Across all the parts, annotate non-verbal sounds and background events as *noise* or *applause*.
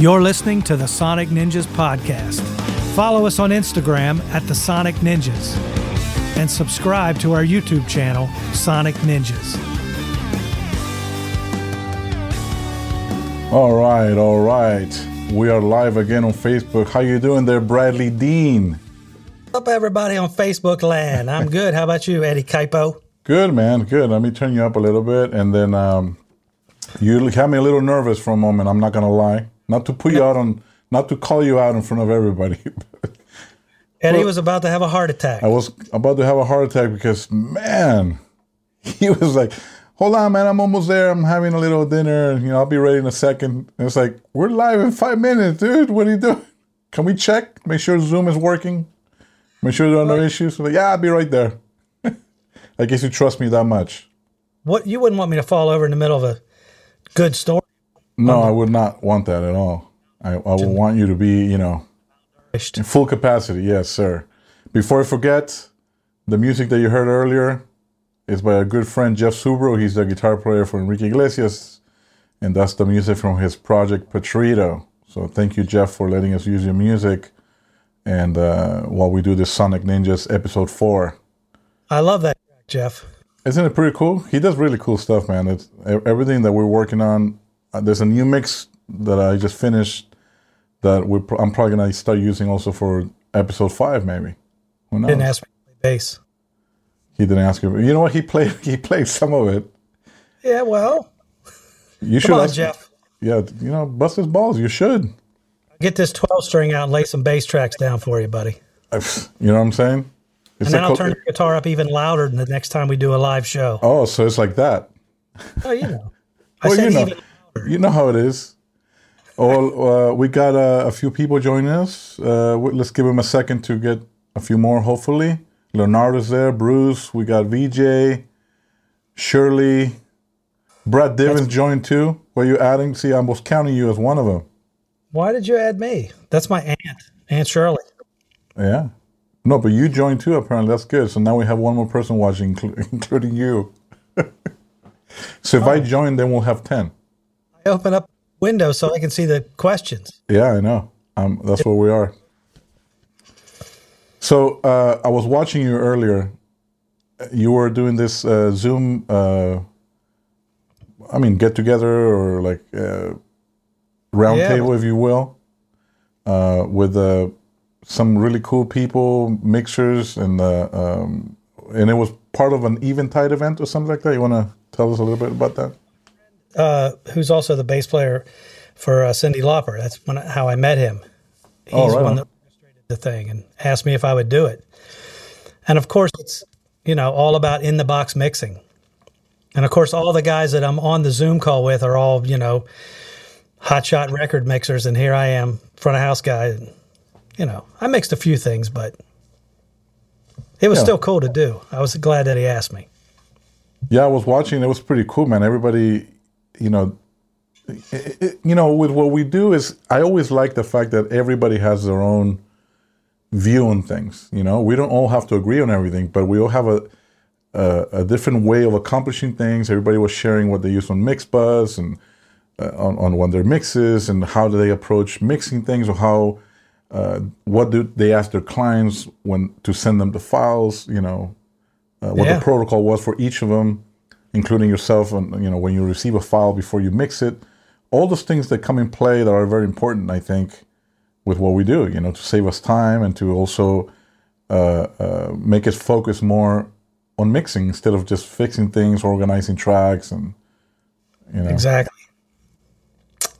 You're listening to the Sonic Ninjas podcast. Follow us on Instagram at the Sonic Ninjas and subscribe to our YouTube channel, Sonic Ninjas. All right, all right. We are live again on Facebook. How you doing there, Bradley Dean? What's up, everybody on Facebook land? I'm good. How about you, Eddie Kaipo? Good, man. Good. Let me turn you up a little bit, and then um, you had me a little nervous for a moment. I'm not gonna lie. Not to put you out on, not to call you out in front of everybody. *laughs* Eddie well, was about to have a heart attack. I was about to have a heart attack because, man, *laughs* he was like, "Hold on, man, I'm almost there. I'm having a little dinner. And you know, I'll be ready in a second. And it's like, "We're live in five minutes, dude. What are you doing? Can we check? Make sure Zoom is working. Make sure there are no issues." like, yeah, I'll be right there. *laughs* I guess you trust me that much. What you wouldn't want me to fall over in the middle of a good story? No, I would not want that at all. I, I would want you to be, you know, in full capacity. Yes, sir. Before I forget, the music that you heard earlier is by a good friend Jeff Subro. He's the guitar player for Enrique Iglesias, and that's the music from his project Patrito. So thank you, Jeff, for letting us use your music. And uh, while we do this Sonic Ninjas episode four, I love that Jeff. Isn't it pretty cool? He does really cool stuff, man. It's everything that we're working on. Uh, there's a new mix that I just finished that we're, I'm probably gonna start using also for episode five, maybe. Who knows? Didn't ask me to play bass. He didn't ask you. You know what? He played. *laughs* He played some of it. Yeah, well, you should, on, ask, Jeff. Yeah, you know, bust his balls. You should get this twelve string out and lay some bass tracks down for you, buddy. You know what I'm saying? It's and then I'll co- turn the guitar up even louder than the next time we do a live show. Oh, so it's like that. Oh, you know. well, you know, *laughs* you know how it is. Oh, uh, we got uh, a few people joining us. Uh, let's give them a second to get a few more. Hopefully, Leonardo's there. Bruce. We got VJ, Shirley, Brad Divens joined too. Were you adding? See, I was counting you as one of them. Why did you add me? That's my aunt, Aunt Shirley. Yeah. No, but you joined too. Apparently, that's good. So now we have one more person watching, *laughs* including you. *laughs* so if oh. I join, then we'll have ten. I open up window so I can see the questions. Yeah, I know. Um, that's where we are. So uh, I was watching you earlier. You were doing this uh, Zoom. Uh, I mean, get together or like uh, round yeah, table, if you will, uh, with the some really cool people, mixers, and uh, um, and it was part of an Eventide event or something like that. You want to tell us a little bit about that? Uh, who's also the bass player for uh, Cyndi Lauper. That's when, how I met him. He's oh, right one on. that orchestrated the thing and asked me if I would do it. And of course, it's you know all about in the box mixing. And of course, all the guys that I'm on the Zoom call with are all you know hotshot record mixers, and here I am, front of house guy you know, I mixed a few things, but it was yeah. still cool to do. I was glad that he asked me. Yeah, I was watching. It was pretty cool, man. Everybody, you know, it, it, you know, with what we do is I always like the fact that everybody has their own view on things. You know, we don't all have to agree on everything, but we all have a a, a different way of accomplishing things. Everybody was sharing what they use on mix bus and uh, on on one their mixes and how do they approach mixing things or how uh, what do they ask their clients when to send them the files? You know, uh, what yeah. the protocol was for each of them, including yourself, and you know when you receive a file before you mix it. All those things that come in play that are very important, I think, with what we do. You know, to save us time and to also uh, uh make us focus more on mixing instead of just fixing things, organizing tracks, and you know. Exactly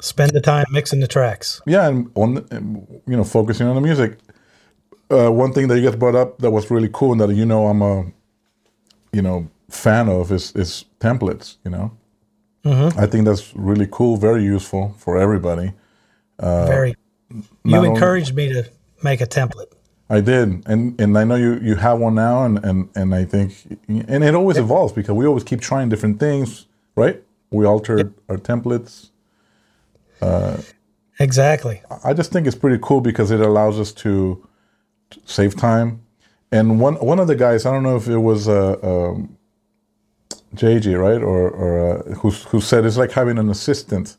spend the time mixing the tracks. Yeah, and on you know focusing on the music. Uh, one thing that you guys brought up that was really cool and that you know I'm a you know fan of is is templates. You know, mm-hmm. I think that's really cool, very useful for everybody. Uh, very. You encouraged only, me to make a template. I did, and and I know you you have one now, and and and I think and it always evolves because we always keep trying different things, right? We alter yep. our templates uh, exactly. I just think it's pretty cool because it allows us to save time. And one one of the guys, I don't know if it was uh, um, JJ, right, or or uh, who who said it's like having an assistant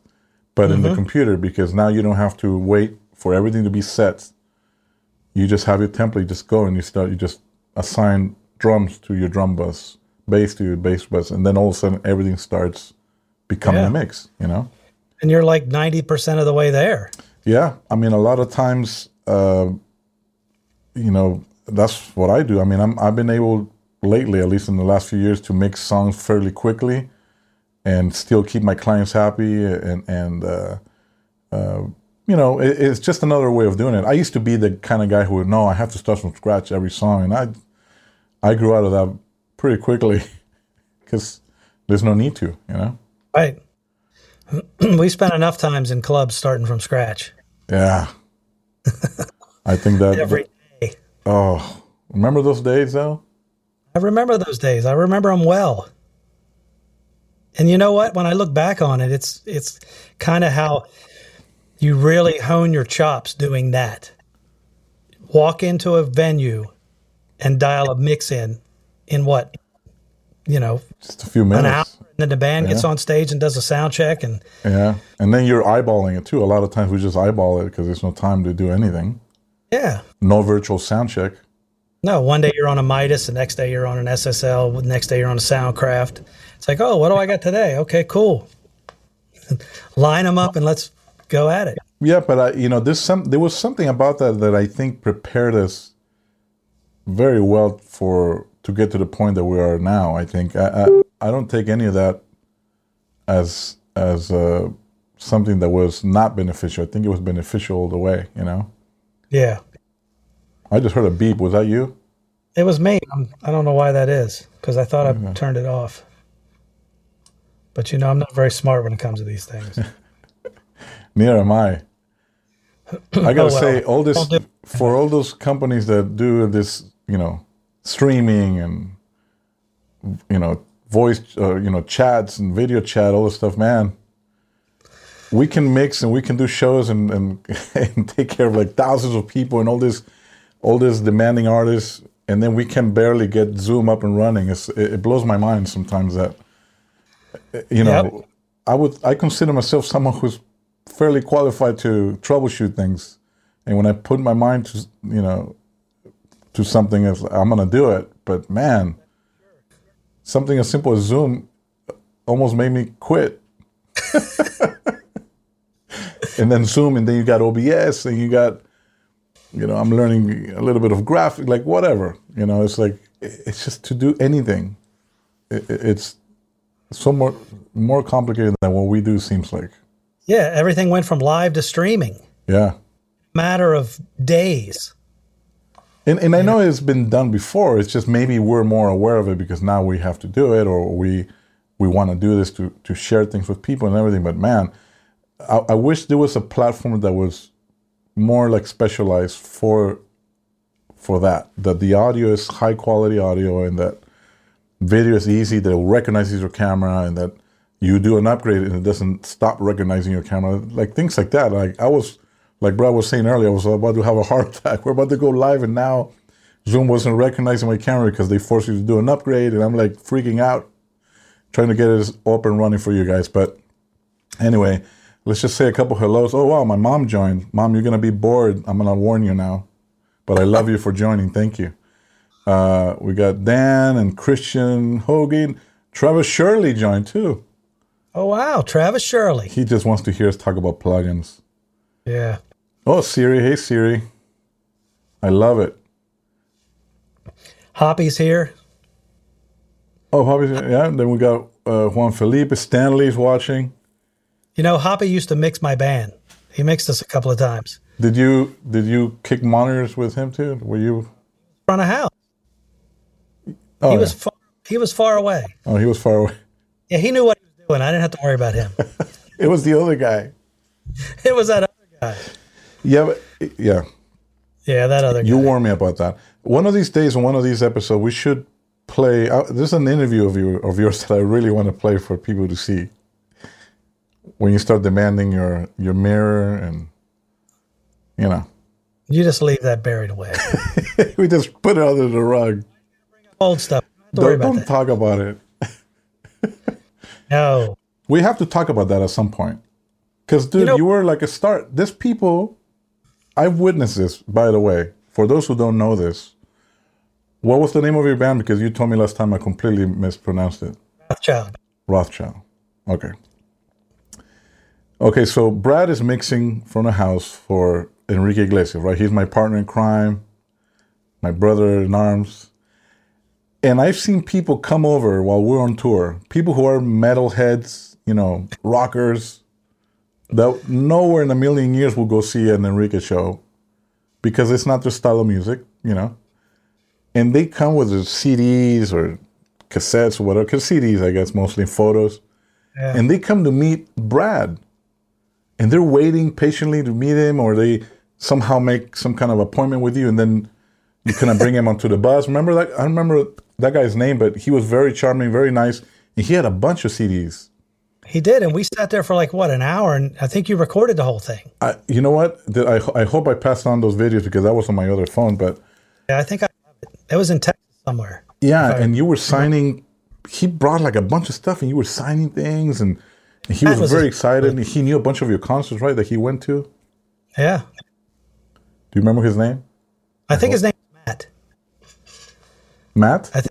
but mm-hmm. in the computer because now you don't have to wait for everything to be set. You just have your template, You just go and you start. You just assign drums to your drum bus, bass to your bass bus, and then all of a sudden everything starts becoming yeah. a mix. You know. And you're like ninety percent of the way there. Yeah, I mean, a lot of times, uh, you know, that's what I do. I mean, I'm, I've been able lately, at least in the last few years, to make songs fairly quickly and still keep my clients happy and and uh, uh, you know it, it's just another way of doing it. I used to be the kind of guy who would know I have to start from scratch every song, and I I grew out of that pretty quickly *laughs* because there's no need to, you know. Right. *clears throat* we spent enough times in clubs starting from scratch. Yeah. *laughs* I think that every day. Oh, remember those days though? I remember those days. I remember them well. And you know what? When I look back on it, it's it's kind of how you really hone your chops doing that. Walk into a venue and dial a mix in in what you know just a few minutes an hour, and then the band yeah. gets on stage and does a sound check and yeah and then you're eyeballing it too a lot of times we just eyeball it because there's no time to do anything yeah no virtual sound check no one day you're on a midas the next day you're on an ssl the next day you're on a soundcraft it's like oh what do i got today okay cool *laughs* line them up and let's go at it yeah but I, you know there's some there was something about that that i think prepared us very well for to get to the point that we are now. I think I I, I don't take any of that as as uh, something that was not beneficial. I think it was beneficial all the way. You know. Yeah. I just heard a beep. Was that you? It was me. I'm, I do not know why that is because I thought I turned it off. But you know, I'm not very smart when it comes to these things. *laughs* Neither am I. *clears throat* I gotta oh, well. say, all this for all those companies that do this, you know, streaming and you know voice uh, you know chats and video chat all this stuff man we can mix and we can do shows and, and, *laughs* and take care of like thousands of people and all this all this demanding artists and then we can barely get zoom up and running it's, it, blows my mind sometimes that you know yep. i would i consider myself someone who's fairly qualified to troubleshoot things and when i put my mind to you know to something as I'm going to do it. But man, something as simple as Zoom almost made me quit. *laughs* and then Zoom, and then you got OBS, and you got, you know, I'm learning a little bit of graphic, like whatever. You know, it's like it's just to do anything. It's so more more complicated than what we do seems like. Yeah, everything went from live to streaming. Yeah, matter of days. And, and I know it's been done before. It's just maybe we're more aware of it because now we have to do it, or we we want to do this to to share things with people and everything. But man, I, I wish there was a platform that was more like specialized for for that. That the audio is high quality audio, and that video is easy. That it recognizes your camera, and that you do an upgrade and it doesn't stop recognizing your camera. Like things like that. Like I was like Brad was saying earlier, I was about to have a heart *laughs* attack. We're about to go live, and now Zoom wasn't recognizing my camera because they forced you to do an upgrade, and I'm like freaking out, trying to get it up and running for you guys. But anyway, let's just say a couple hellos. Oh wow, my mom joined. Mom, you're gonna be bored. I'm gonna warn you now, but I love you for joining. Thank you. Uh, we got Dan and Christian Hogan. Travis Shirley joined too. Oh wow, Travis Shirley. He just wants to hear us talk about plugins. Yeah. Oh, Siri. Hey, Siri. I love it. Hoppy's here. Oh, Hoppy's here. Yeah. Then we got uh, Juan Felipe. Stanley's watching. You know, Hoppy used to mix my band. He mixed us a couple of times. Did you did you kick monitors with him too? Were you in front of house? Oh, he yeah. was far, he was far away. Oh, he was far away. Yeah, he knew what he was doing. I didn't have to worry about him. *laughs* *laughs* it was the other guy. It was that other guy. Yeah, but, yeah. Yeah, that other. Guy. You warned me about that. One of these days, in one of these episodes, we should play. Uh, there's an interview of you of yours *laughs* that I really want to play for people to see. When you start demanding your your mirror and you know. You just leave that buried away. *laughs* we just put it under the rug. Old stuff. Don't, don't, don't talk about it. no. We have to talk about that at some point Because, dude, you, know, you were like a start This people, I've witnessed this, by the way. For those who don't know this, what was the name of your band? Because you told me last time I completely mispronounced it. Wrathchild. Wrathchild. Okay. Okay, so Brad is mixing from the house for Enrique Iglesias, right? He's my partner in crime, my brother in arms. And I've seen people come over while we're on tour, people who are metalheads, you know, rockers, that nowhere in a million years will go see an Enrique show because it's not their style of music, you know. And they come with their CDs or cassettes or whatever, because CDs, I guess, mostly photos. Yeah. And they come to meet Brad and they're waiting patiently to meet him, or they somehow make some kind of appointment with you, and then you kind of bring him onto the bus. Remember that? I remember that guy's name, but he was very charming, very nice, and he had a bunch of CDs. He did, and we sat there for like what an hour, and I think you recorded the whole thing. I, you know what? I, I hope I passed on those videos because that was on my other phone. But yeah, I think I it was in Texas somewhere. Yeah, and you were signing. He brought like a bunch of stuff, and you were signing things, and he was, was very excited. He knew a bunch of your concerts, right? That he went to. Yeah. Do you remember his name? I, I think hope. his name is Matt. Matt? I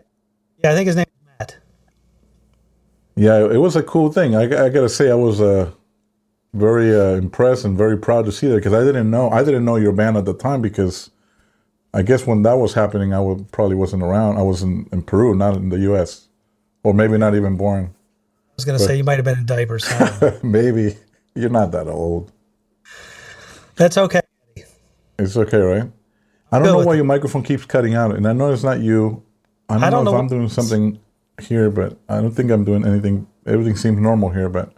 yeah, I think his name is Matt. Yeah, it was a cool thing. I, I got to say, I was uh, very uh, impressed and very proud to see that because I didn't know I didn't know your band at the time because I guess when that was happening, I would, probably wasn't around. I was in, in Peru, not in the U.S., or maybe not even born was going to say you might have been in diapers. *laughs* Maybe you're not that old. That's okay. It's okay, right? I don't know why it. your microphone keeps cutting out, and I know it's not you. I don't, I don't know, know, if I'm doing something here, but I don't think I'm doing anything. Everything seems normal here, but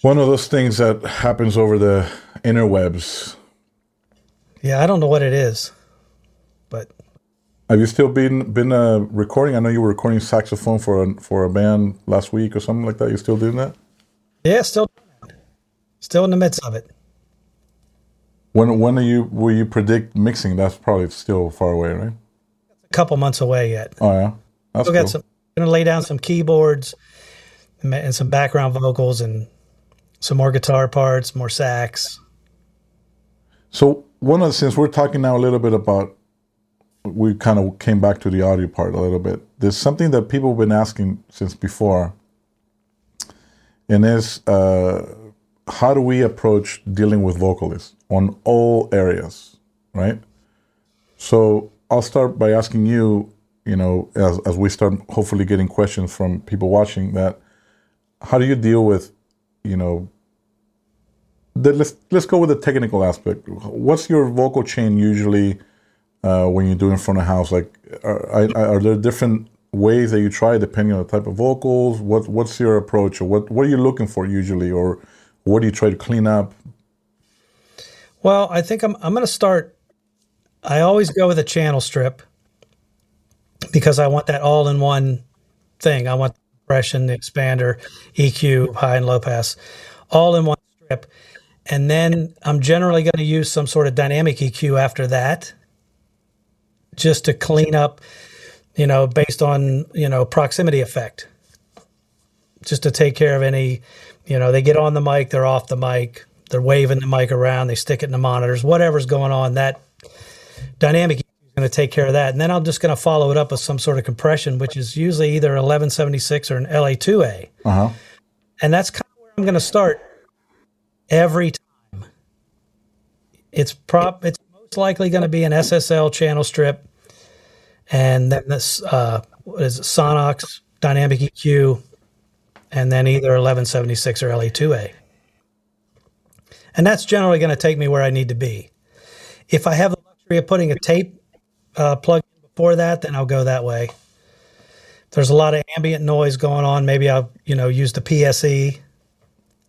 one of those things that happens over the interwebs. Yeah, I don't know what it is, but have you still been been uh, recording? I know you were recording saxophone for a for a band last week or something like that. You still doing that? Yeah, still, still in the midst of it. When when are you will you predict mixing? That's probably still far away, right? A couple months away yet. Oh yeah, that's still cool. got some. Going to lay down some keyboards and some background vocals and some more guitar parts, more sax. So one of the since we're talking now a little bit about we kind of came back to the audio part a little bit. There's something that people have been asking since before, and is uh, how do we approach dealing with vocalists on all areas, right? So I'll start by asking you, you know, as, as we start hopefully getting questions from people watching that, how do you deal with, you know, the, let's let's go with the technical aspect. What's your vocal chain usually? Uh, when you do in front of house? Like, are, are, there different ways that you try depending on the type of vocals? What What's your approach, or what What are you looking for usually, or what do you try to clean up? Well, I think I'm I'm going to start. I always go with a channel strip because I want that all in one thing. I want the compression, the expander, EQ, high and low pass, all in one strip. And then I'm generally going to use some sort of dynamic EQ after that just to clean up, you know, based on, you know, proximity effect. Just to take care of any, you know, they get on the mic, they're off the mic, they're waving the mic around, they stick it in the monitors, whatever's going on, that dynamic is going to take care of that. And then I'm just going to follow it up with some sort of compression, which is usually either 1176 or an LA2A. Uh-huh. And that's kind of where I'm going to start every time. It's prop, it's likely going to be an SSL channel strip, and then this uh, what is it, Sonnox dynamic EQ, and then either 1176 or LA2A. And that's generally going to take me where I need to be. If I have the luxury of putting a tape uh, plug before that, then I'll go that way. If there's a lot of ambient noise going on, maybe I'll you know use the PSE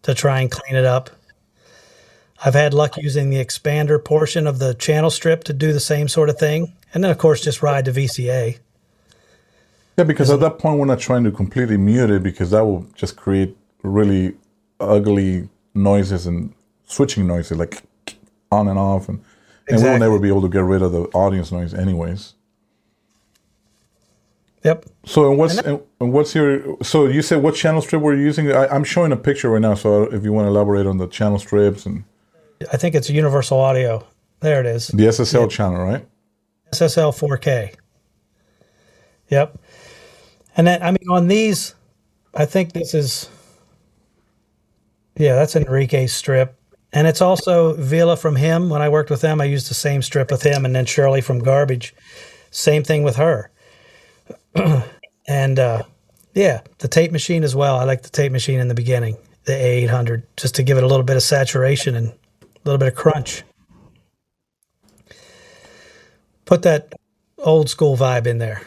to try and clean it up. I've had luck using the expander portion of the channel strip to do the same sort of thing. And then, of course, just ride to VCA. Yeah, because at that point, we're not trying to completely mute it because that will just create really ugly noises and switching noises, like on and off. And, and exactly. we will never be able to get rid of the audience noise, anyways. Yep. So and what's and, and what's your so you said what channel strip were you using? I, I'm showing a picture right now. So if you want to elaborate on the channel strips and I think it's Universal Audio. There it is. the SSL channel, right? SSL 4K. Yep. And then I mean on these, I think this is yeah, that's Enrique's strip. And it's also Vila from him. When I worked with them, I used the same strip with him, and then Shirley from Garbage. Same thing with her. *clears throat* and uh, yeah, the tape machine as well. I like the tape machine in the beginning, the A800, just to give it a little bit of saturation and a little bit of crunch. Put that old school vibe in there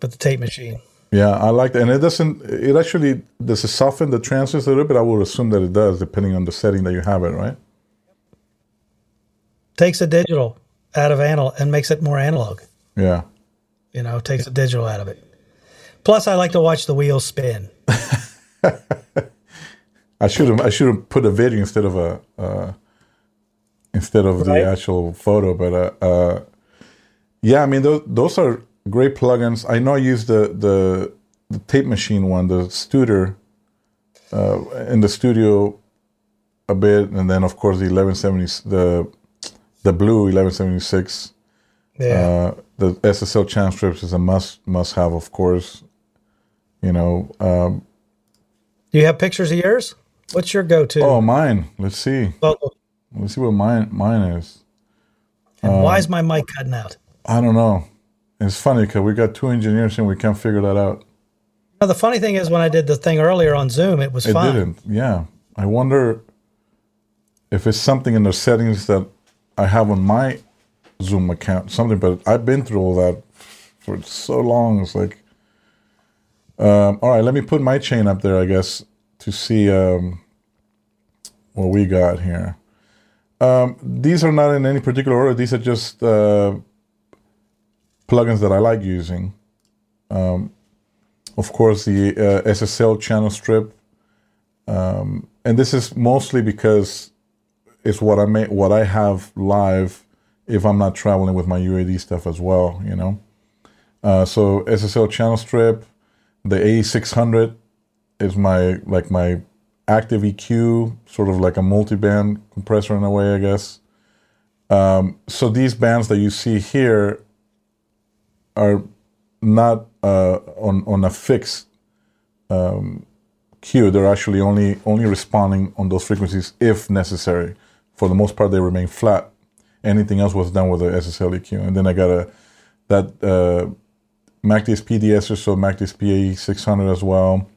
with the tape machine. Yeah, I like that, and it doesn't. It actually does it soften the transients a little bit. I would assume that it does, depending on the setting that you have it, right? Takes a digital out of analog and makes it more analog. Yeah. You know, takes the digital out of it. Plus, I like to watch the wheels spin. *laughs* I should have I should have put a video instead of a uh, instead of Right. the actual photo, but uh, uh, yeah, I mean those those are great plugins. I know I use the the, the tape machine one, the Studer, uh, in the studio a bit, and then of course the eleven seventy the the blue eleven seventy six. Yeah. Uh, the SSL channel strips is a must must have, of course. You know, um, Do you have pictures of yours? What's your go-to? oh mine. Let's see. Well, Let's see what mine mine is. and why is my mic cutting out? I don't know. It's funny because we got two engineers and we can't figure that out. Now, the funny thing is, when I did the thing earlier on Zoom, it was It fine. didn't. Yeah. I wonder if it's something in the settings that I have on my Zoom account, something, but I've been through all that for so long. It's like, um, all right, let me put my chain up there, I guess, to see um, what we got here. Um, these are not in any particular order. These are just uh, plugins that I like using. Um, of course, the uh, SSL channel strip, um, and this is mostly because it's what I may, what I have live if I'm not traveling with my UAD stuff as well. You know, uh, so SSL channel strip, the A600 is my like my active EQ, sort of like a multi-band compressor in a way, I guess. Um, so these bands that you see here are not uh, on on a fixed um, Q. They're actually only only responding on those frequencies if necessary. For the most part, they remain flat. Anything else was done with the SSL EQ. And then I got a that uh, McDSP de-esser, so McDSP A600 as well.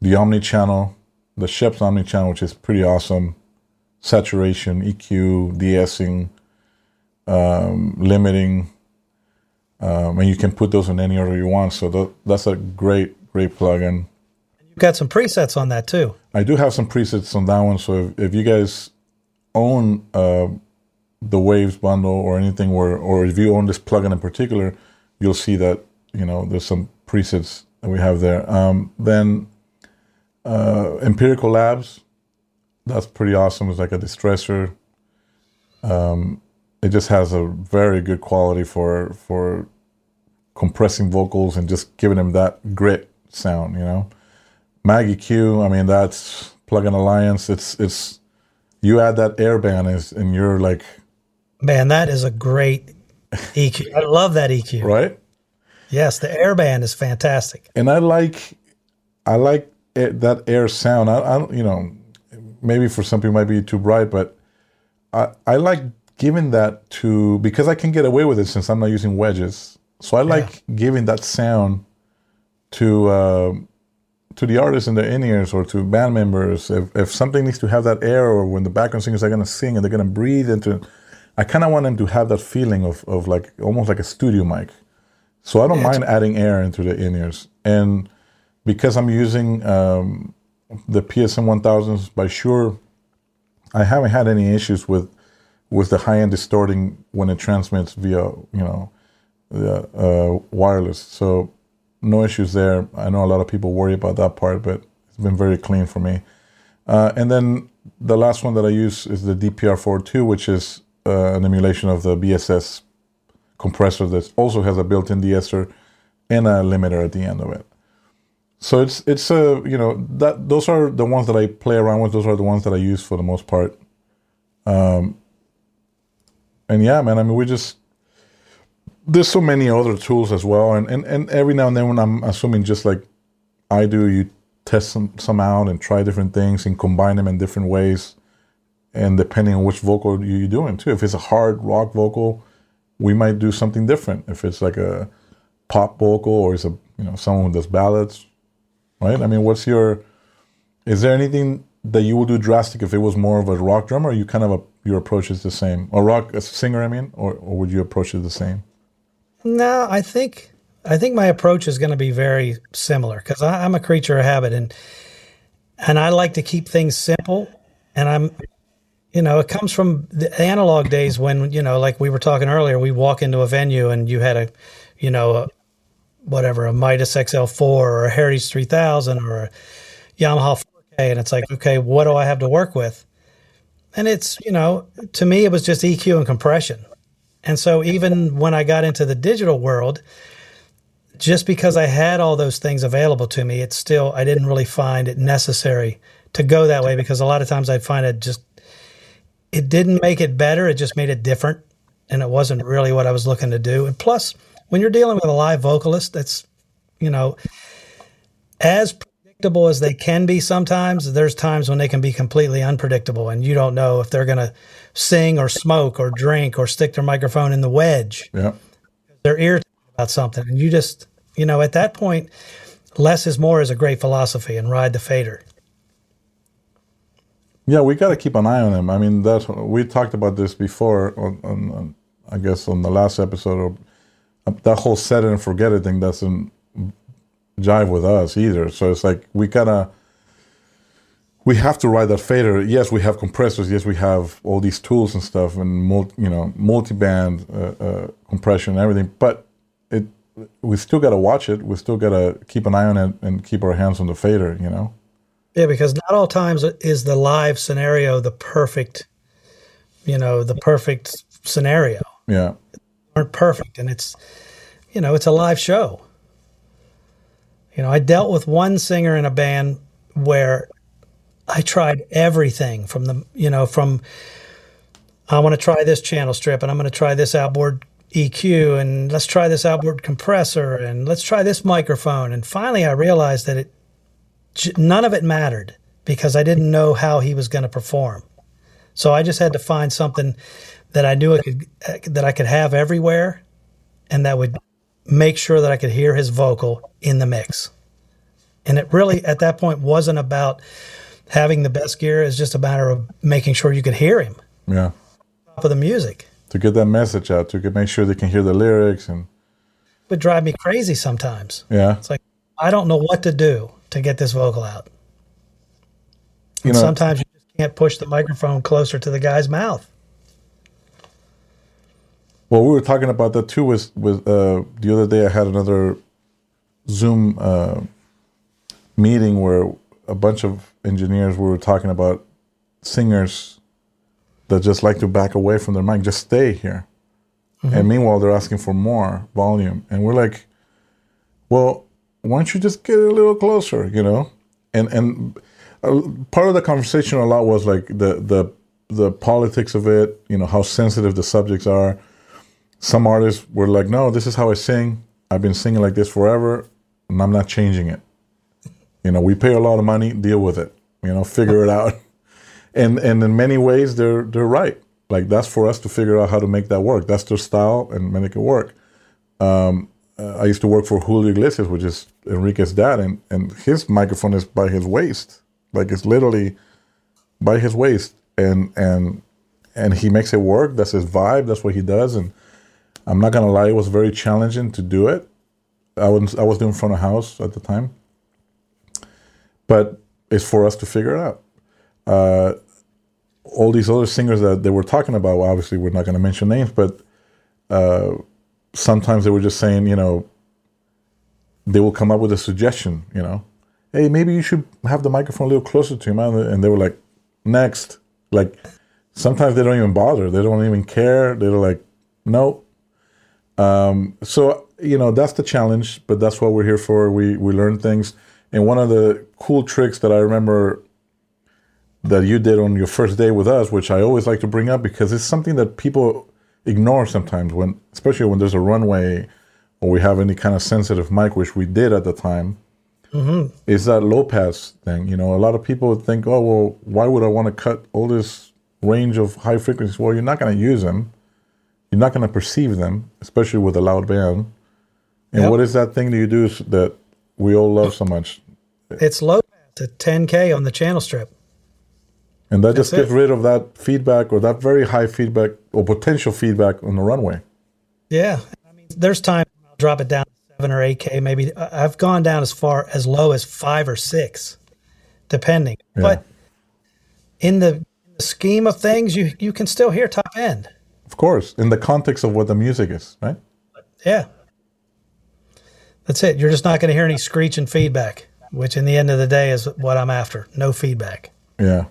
The Omni channel, the Scheps Omni channel, which is pretty awesome. Saturation, EQ, de-essing, um, limiting, um, and you can put those in any order you want. So tha- that's a great, great plugin. You've got some presets on that too. I do have some presets on that one. So if, if you guys own uh, the Waves bundle or anything, where or if you own this plugin in particular, you'll see that you know there's some presets that we have there. Um, then uh, Empirical Labs, that's pretty awesome. It's like a distressor. Um, it just has a very good quality for for compressing vocals and just giving them that grit sound. You know. Maag EQ, I mean that's plugin alliance. It's it's you add that airband is and you're like Man, that is a great EQ. I love that EQ. right. Yes, the air airband is fantastic. And I like I like that air sound. I, I don't you know maybe for some people might be too bright, but I I like giving that to because I can get away with it since I'm not using wedges. So I like giving that sound to. um to the artists in their in ears or to band members, if, if something needs to have that air, or when the background singers are going to sing and they're going to breathe into I kind of want them to have that feeling of, of like almost like a studio mic. So I don't mind adding air into the in ears. And because I'm using um, the PSM 1000s by Shure, I haven't had any issues with with the high end distorting when it transmits via you know the uh, wireless. So no issues there. I know a lot of people worry about that part, but it's been very clean for me. Uh, and then the last one that I use is the DPR42, which is uh, an emulation of the BSS compressor that also has a built-in de-esser and a limiter at the end of it. So it's it's a uh, you know that those are the ones that I play around with. Those are the ones that I use for the most part. Um, and yeah, man, I mean, we just there's so many other tools as well, and and and every now and then when I'm assuming just like I do, you test some some out and try different things and combine them in different ways, and depending on which vocal you're doing too. If it's a hard rock vocal, we might do something different. If it's like a pop vocal or it's a you know someone who does ballads, right? I mean, what's your is there anything that you would do drastic if it was more of a rock drummer? Or you kind of a, your approach is the same, or rock singer, I mean, or, or would you approach it the same? No, I think I think my approach is going to be very similar because I'm a creature of habit and and I like to keep things simple. And I'm, you know, it comes from the analog days when you know, like we were talking earlier, we walk into a venue and you had a, you know, a, whatever a Midas XL4 or a Heritage 3000 or a Yamaha 4K, and it's like, okay, what do I have to work with? And it's, you know, to me, it was just EQ and compression. And so even when I got into the digital world, just because I had all those things available to me, it's still, I didn't really find it necessary to go that way because a lot of times I'd find it just, it didn't make it better. It just made it different. And it wasn't really what I was looking to do. And plus, when you're dealing with a live vocalist, that's, you know, as predictable as they can be sometimes, there's times when they can be completely unpredictable and you don't know if they're going to sing or smoke or drink or stick their microphone in the wedge. Yeah. They're irritated about something. And you just, you know, at that point, less is more is a great philosophy and ride the fader. Yeah, we got to keep an eye on him. I mean, that we talked about this before on, on, on I guess on the last episode of uh, that whole set it and forget it thing doesn't jive with us either. So it's like we gotta we have to ride that fader. Yes, we have compressors. Yes, we have all these tools and stuff and multi, you know multi-band uh, uh, compression and everything. But it we still got to watch it. We still got to keep an eye on it and keep our hands on the fader. You know. Yeah, because not all times is the live scenario the perfect, you know, the perfect scenario. Yeah. Aren't perfect, and it's, you know, it's a live show. You know, I dealt with one singer in a band where I tried everything from the, you know, from I want to try this channel strip and I'm going to try this outboard EQ and let's try this outboard compressor and let's try this microphone. And finally, I realized that it none of it mattered because I didn't know how he was going to perform. So I just had to find something that I knew I could that I could have everywhere, and that would make sure that I could hear his vocal in the mix. And it really, at that point, wasn't about having the best gear. It's just a matter of making sure you could hear him. Yeah. Top of the music to get that message out, to make sure they can hear the lyrics and it would drive me crazy sometimes. Yeah. It's like I don't know what to do to get this vocal out. You know, sometimes you can't push the microphone closer to the guy's mouth. Well, we were talking about that too. With with uh, the other day, I had another Zoom uh, meeting where a bunch of engineers were talking about singers that just like to back away from their mic, just stay here. Mm-hmm. And meanwhile, they're asking for more volume. And we're like, well, why don't you just get a little closer, you know? And and part of the conversation a lot was like the the the politics of it, you know, how sensitive the subjects are. Some artists were like, no, this is how I sing. I've been singing like this forever, and I'm not changing it. You know, we pay a lot of money, deal with it. You know, figure it out *laughs* and and in many ways they're they're right. Like that's for us to figure out how to make that work. That's their style and make it work. Um, uh, I used to work for Julio Iglesias, which is Enrique's dad, and and his microphone is by his waist, like it's literally by his waist, and and and he makes it work. That's his vibe. That's what he does. And I'm not gonna lie, it was very challenging to do it. I was I was doing front of house at the time, but it's for us to figure it out. Uh, all these other singers that they were talking about, well, obviously we're not to mention names, but uh, sometimes they were just saying, you know, they will come up with a suggestion, you know, hey, maybe you should have the microphone a little closer to you, man. And they were like, next. Like, sometimes they don't even bother. They don't even care. They're like, no. Um, so you know that's the challenge, but that's what we're here for. We we learn things, and one of the cool tricks that I remember that you did on your first day with us, which I always like to bring up because it's something that people ignore sometimes when, especially when there's a runway or we have any kind of sensitive mic, which we did at the time. Mm-hmm. Is that low pass thing? You know, a lot of people think, oh well, why would I want to cut all this range of high frequencies? Well, you're not going to use them. You're not going to perceive them, especially with a loud band. And yep. what is that thing that you do that we all love so much? It's low to 10k on the channel strip. And that That's just gets it. rid of that feedback or that very high feedback or potential feedback on the runway. Yeah. I mean, there's time I'll drop it down seven or eight K. Maybe uh, I've gone down as far as low as five or six, depending. Yeah. But in the scheme of things, you, you can still hear top end. Of course, in the context of what the music is, right? Yeah. That's it. You're just not going to hear any screeching feedback, which in the end of the day is what I'm after. No feedback. Yeah.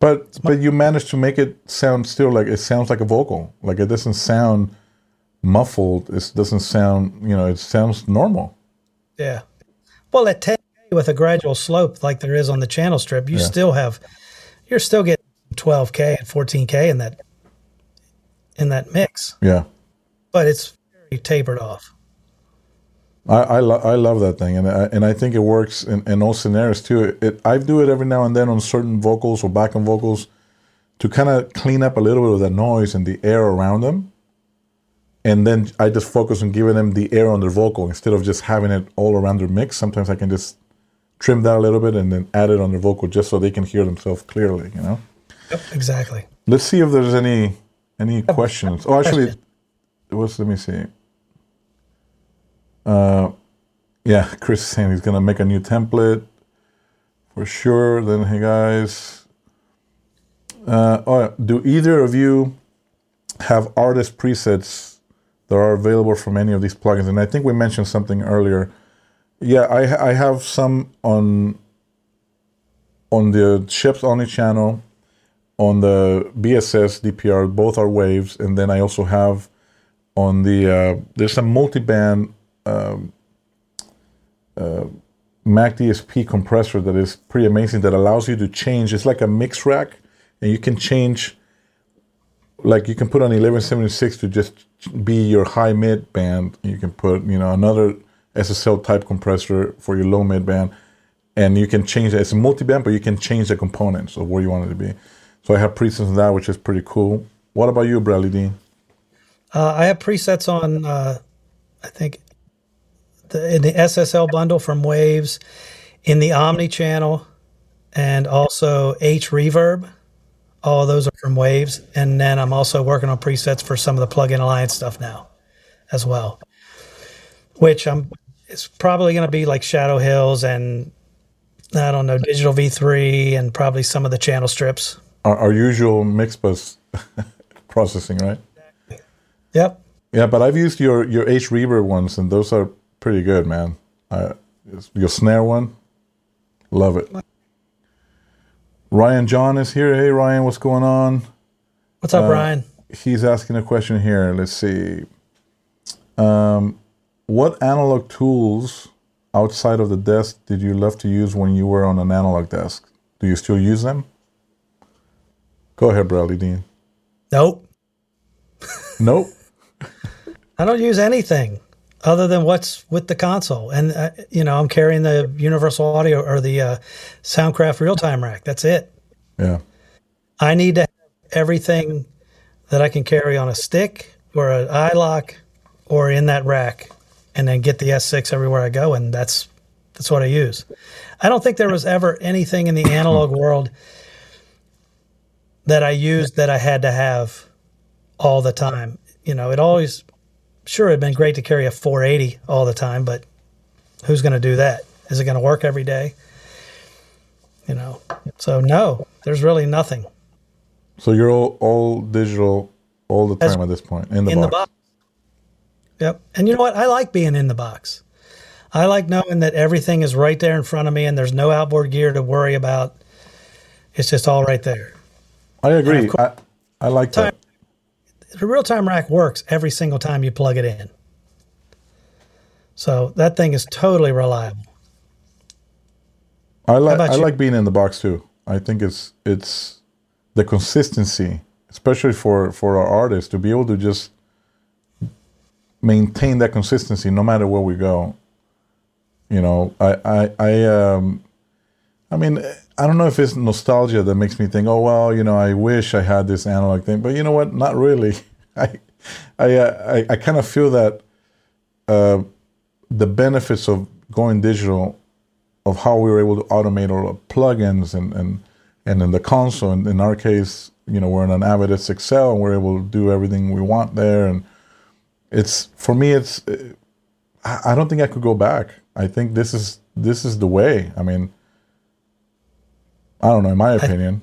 But but you managed to make it sound still like it sounds like a vocal. Like it doesn't sound muffled. It doesn't sound you know. It sounds normal. Yeah. Well, at 10 with a gradual slope like there is on the channel strip, you yeah. still have you're still getting 12k and 14k in that in that mix. Yeah. But it's very tapered off. I I, lo- I love that thing, and I, and I think it works in, in all scenarios too. It, it, I do it every now and then on certain vocals or backing vocals to kind of clean up a little bit of the noise and the air around them, and then I just focus on giving them the air on their vocal instead of just having it all around their mix. Sometimes I can just trim that a little bit and then add it on their vocal just so they can hear themselves clearly. You know. Yep, exactly. Let's see if there's any any questions. Oh, actually, it was. let me see. Uh, yeah, *laughs* Chris is saying he's gonna make a new template for sure. Then, hey guys, uh, oh, do either of you have artist presets that are available from any of these plugins? And I think we mentioned something earlier. Yeah, I I have some on on the Scheps Omni channel, on the BSS DPR. Both are waves, and then I also have on the uh, there's a multi-band um, uh, McDSP compressor that is pretty amazing that allows you to change. It's like a mix rack, and you can change. Like you can put on 1176 to just be your high mid band. You can put you know another SSL type compressor for your low mid band, and you can change it. It's a multi band, but you can change the components of where you want it to be. So I have presets on that, which is pretty cool. What about you, Bradley Dean? Uh, I have presets on, uh, I think, the, in the SSL bundle from Waves, in the Omni channel, and also H Reverb. All those are from Waves. And then I'm also working on presets for some of the Plugin Alliance stuff now as well, which I'm it's probably going to be like Shadow Hills and I don't know, Digital V3 and probably some of the channel strips. Our, our usual mix bus *laughs* processing, right? Yep. Yeah, but I've used your your H Reverb ones, and those are pretty good, man. Uh, your snare one, love it. Ryan John is here. Hey, Ryan, what's going on? What's up, uh, Ryan? He's asking a question here. Let's see. Um, what analog tools outside of the desk did you love to use when you were on an analog desk? Do you still use them? Go ahead, Bradley Dean. Nope. nope. *laughs* I don't use anything other than what's with the console. And uh, you know, I'm carrying the Universal Audio or the uh, Soundcraft real time rack. That's it. Yeah. I need to have everything that I can carry on a stick or an iLok or in that rack, and then get the S6 everywhere I go. And that's that's what I use. I don't think there was ever anything in the analog world that I used that I had to have all the time. You know, it always sure it'd been great to carry a 480 all the time, but who's going to do that? Is it going to work every day? You know, so no, there's really nothing. So you're all, all digital all the time As, at this point in the in box. The box. Yep. And you know what? I like being in the box. I like knowing that everything is right there in front of me and there's no outboard gear to worry about. It's just all right there. I agree. Course, I, I like that the real time rack works every single time you plug it in. So that thing is totally reliable. I like I you? like being in the box too. I think it's it's the consistency, especially for for our artists, to be able to just maintain that consistency no matter where we go. You know, I I I um, I mean, I don't know if it's nostalgia that makes me think, oh well, you know, I wish I had this analog thing, but you know what? Not really. *laughs* I I uh, I, I kind of feel that uh, the benefits of going digital of how we were able to automate all the plugins and and and in the console. And in our case, you know, we're in an Avid S6L and we're able to do everything we want there. And it's for me, it's I don't think I could go back. I think this is this is the way. I mean, I don't know. In my opinion,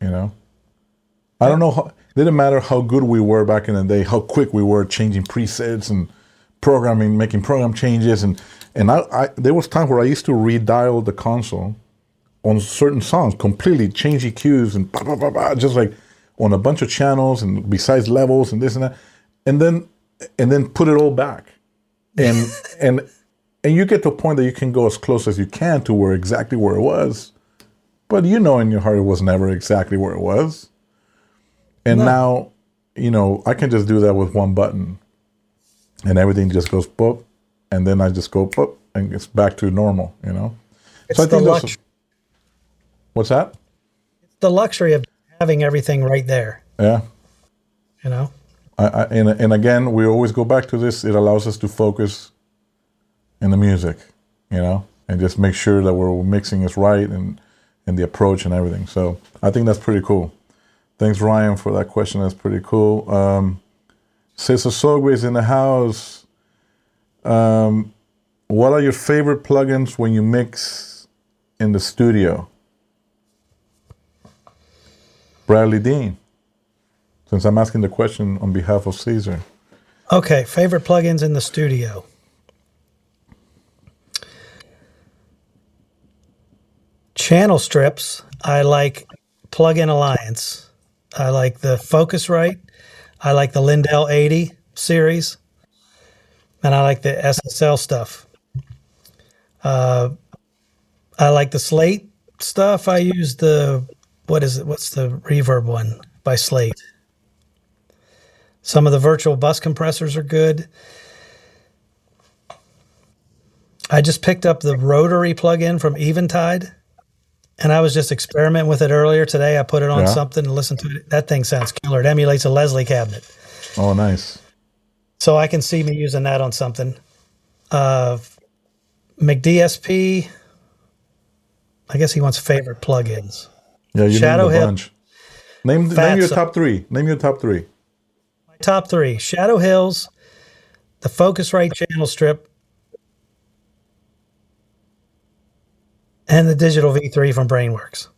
I, you know, I don't know. How, it didn't matter how good we were back in the day, how quick we were changing presets and programming, making program changes, and and I, I there was time where I used to redial the console on certain songs, completely change EQs and bah, bah, bah, bah, just like on a bunch of channels and besides levels and this and that, and then and then put it all back, *laughs* and and and you get to a point that you can go as close as you can to where exactly where it was, but you know in your heart it was never exactly where it was, and no. now you know I can just do that with one button, and everything just goes boop, and then I just go boop, and it's back to normal, you know. It's so I think that's What's that? It's the luxury of having everything right there. Yeah. You know. I, I, and and again, we always go back to this. It allows us to focus in the music, you know, and just make sure that we're mixing is right and and the approach and everything. So I think that's pretty cool. Thanks, Ryan, for that question. That's pretty cool. Um, Cesar Sogwe's in the house. Um, what are your favorite plugins when you mix in the studio? Bradley Dean, since I'm asking the question on behalf of Caesar. Okay, favorite plugins in the studio. Channel strips. I like Plugin Alliance. I like the Focusrite. I like the Lindell 80 series. And I like the SSL stuff. Uh, I like the Slate stuff. I use the what is it? What's the reverb one by Slate? Some of the virtual bus compressors are good. I just picked up the rotary plug-in from Eventide, and I was just experimenting with it earlier today. I put it on yeah. something and listened to it. That thing sounds killer. It emulates a Leslie cabinet. Oh, nice. So I can see me using that on something. Uh, McDSP. I guess he wants favorite plugins. Yeah, you Shadow named a bunch. Name, name your top three. Name your top three. My top three: Shadow Hills, the Focusrite channel strip, and the Digital V3 from Brainworx.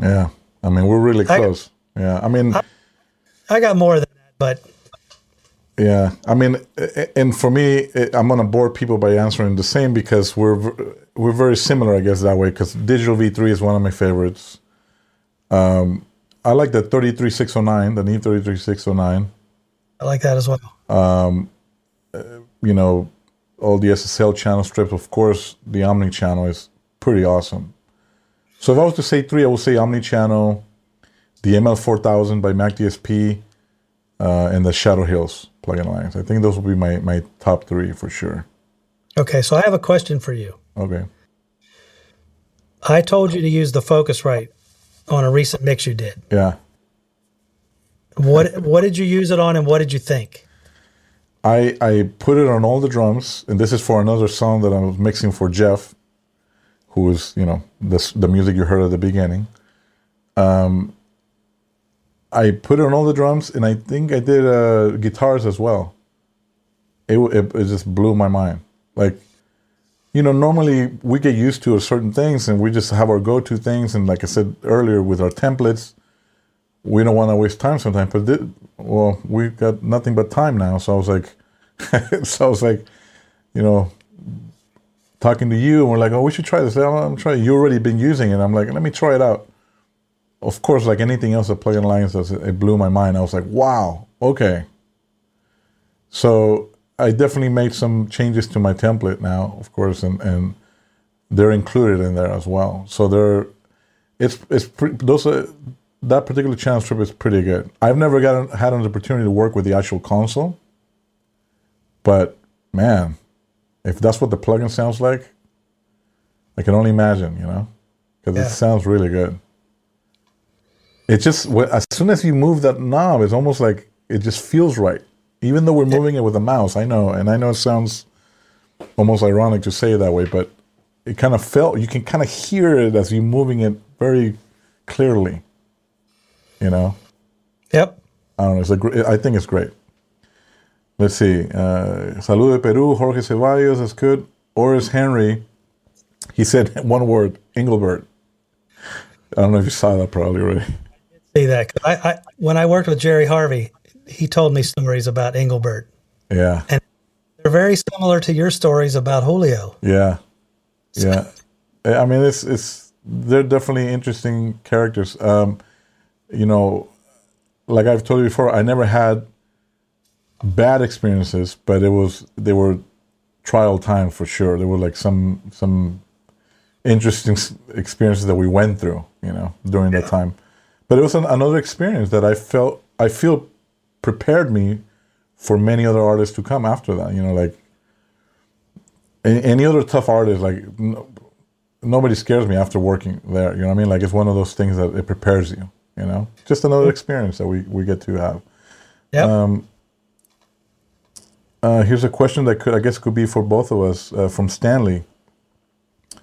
Yeah, I mean we're really close. I, yeah, I mean, I, I got more than that, but yeah, I mean, and for me, I'm gonna bore people by answering the same because we're we're very similar, I guess, that way. Because Digital V3 is one of my favorites. Um, I like the 33609, the Neve 33609. I like that as well. Um, uh, you know, all the SSL channel strips. Of course, the Omni channel is pretty awesome. So if I was to say three, I would say Omni channel, the ML4000 by McDSP, uh, and the Shadow Hills plugin alliance. I think those will be my, my top three for sure. Okay, so I have a question for you. Okay. I told you to use the Focusrite on a recent mix you did. Yeah. What what did you use it on, and what did you think? I I put it on all the drums, and this is for another song that I was mixing for Jeff, who was you know the the music you heard at the beginning. Um, I put it on all the drums, and I think I did uh, guitars as well. It, it it just blew my mind. Like you know, normally we get used to certain things and we just have our go to things. And like I said earlier, with our templates, we don't want to waste time sometimes. But, this, well, we've got nothing but time now. So I was like, *laughs* so I was like, you know, talking to you and we're like, oh, we should try this. I'm trying. You already been using it. I'm like, let me try it out. Of course, like anything else that Plugin Alliance does, it blew my mind. I was like, wow, okay. So I definitely made some changes to my template now, of course, and, and they're included in there as well. So they're it's it's pre- those are, that particular channel strip is pretty good. I've never gotten had an opportunity to work with the actual console, but man, if that's what the plugin sounds like, I can only imagine, you know, because yeah. it sounds really good. It just as soon as you move that knob, it's almost like it just feels right. Even though we're moving it with a mouse, I know, and I know it sounds almost ironic to say it that way, but it kind of felt you can kind of hear it as you're moving it very clearly. You know. Yep. I don't know. It's a gr- I think it's great. Let's see. Uh, Salud de Peru, Jorge Ceballos, that's good. Oris Henry, he said *laughs* one word, Engelbert. I don't know if you saw that probably already. See that? I, I when I worked with Jerry Harvey, he told me stories about Engelbert. Yeah. And they're very similar to your stories about Julio. Yeah. Yeah. I mean, it's it's they're definitely interesting characters. Um, you know, like I've told you before, I never had bad experiences, but it was they were trial time for sure. There were like some some interesting experiences that we went through, you know, during yeah. that time. But it was an, another experience that I felt I feel prepared me for many other artists to come after that. You know, like any other tough artist, like no, nobody scares me after working there. You know what I mean? Like it's one of those things that it prepares you. You know, just another experience that we we get to have. Yeah. Um, uh, here's a question that could, I guess, could be for both of us uh, from Stanley.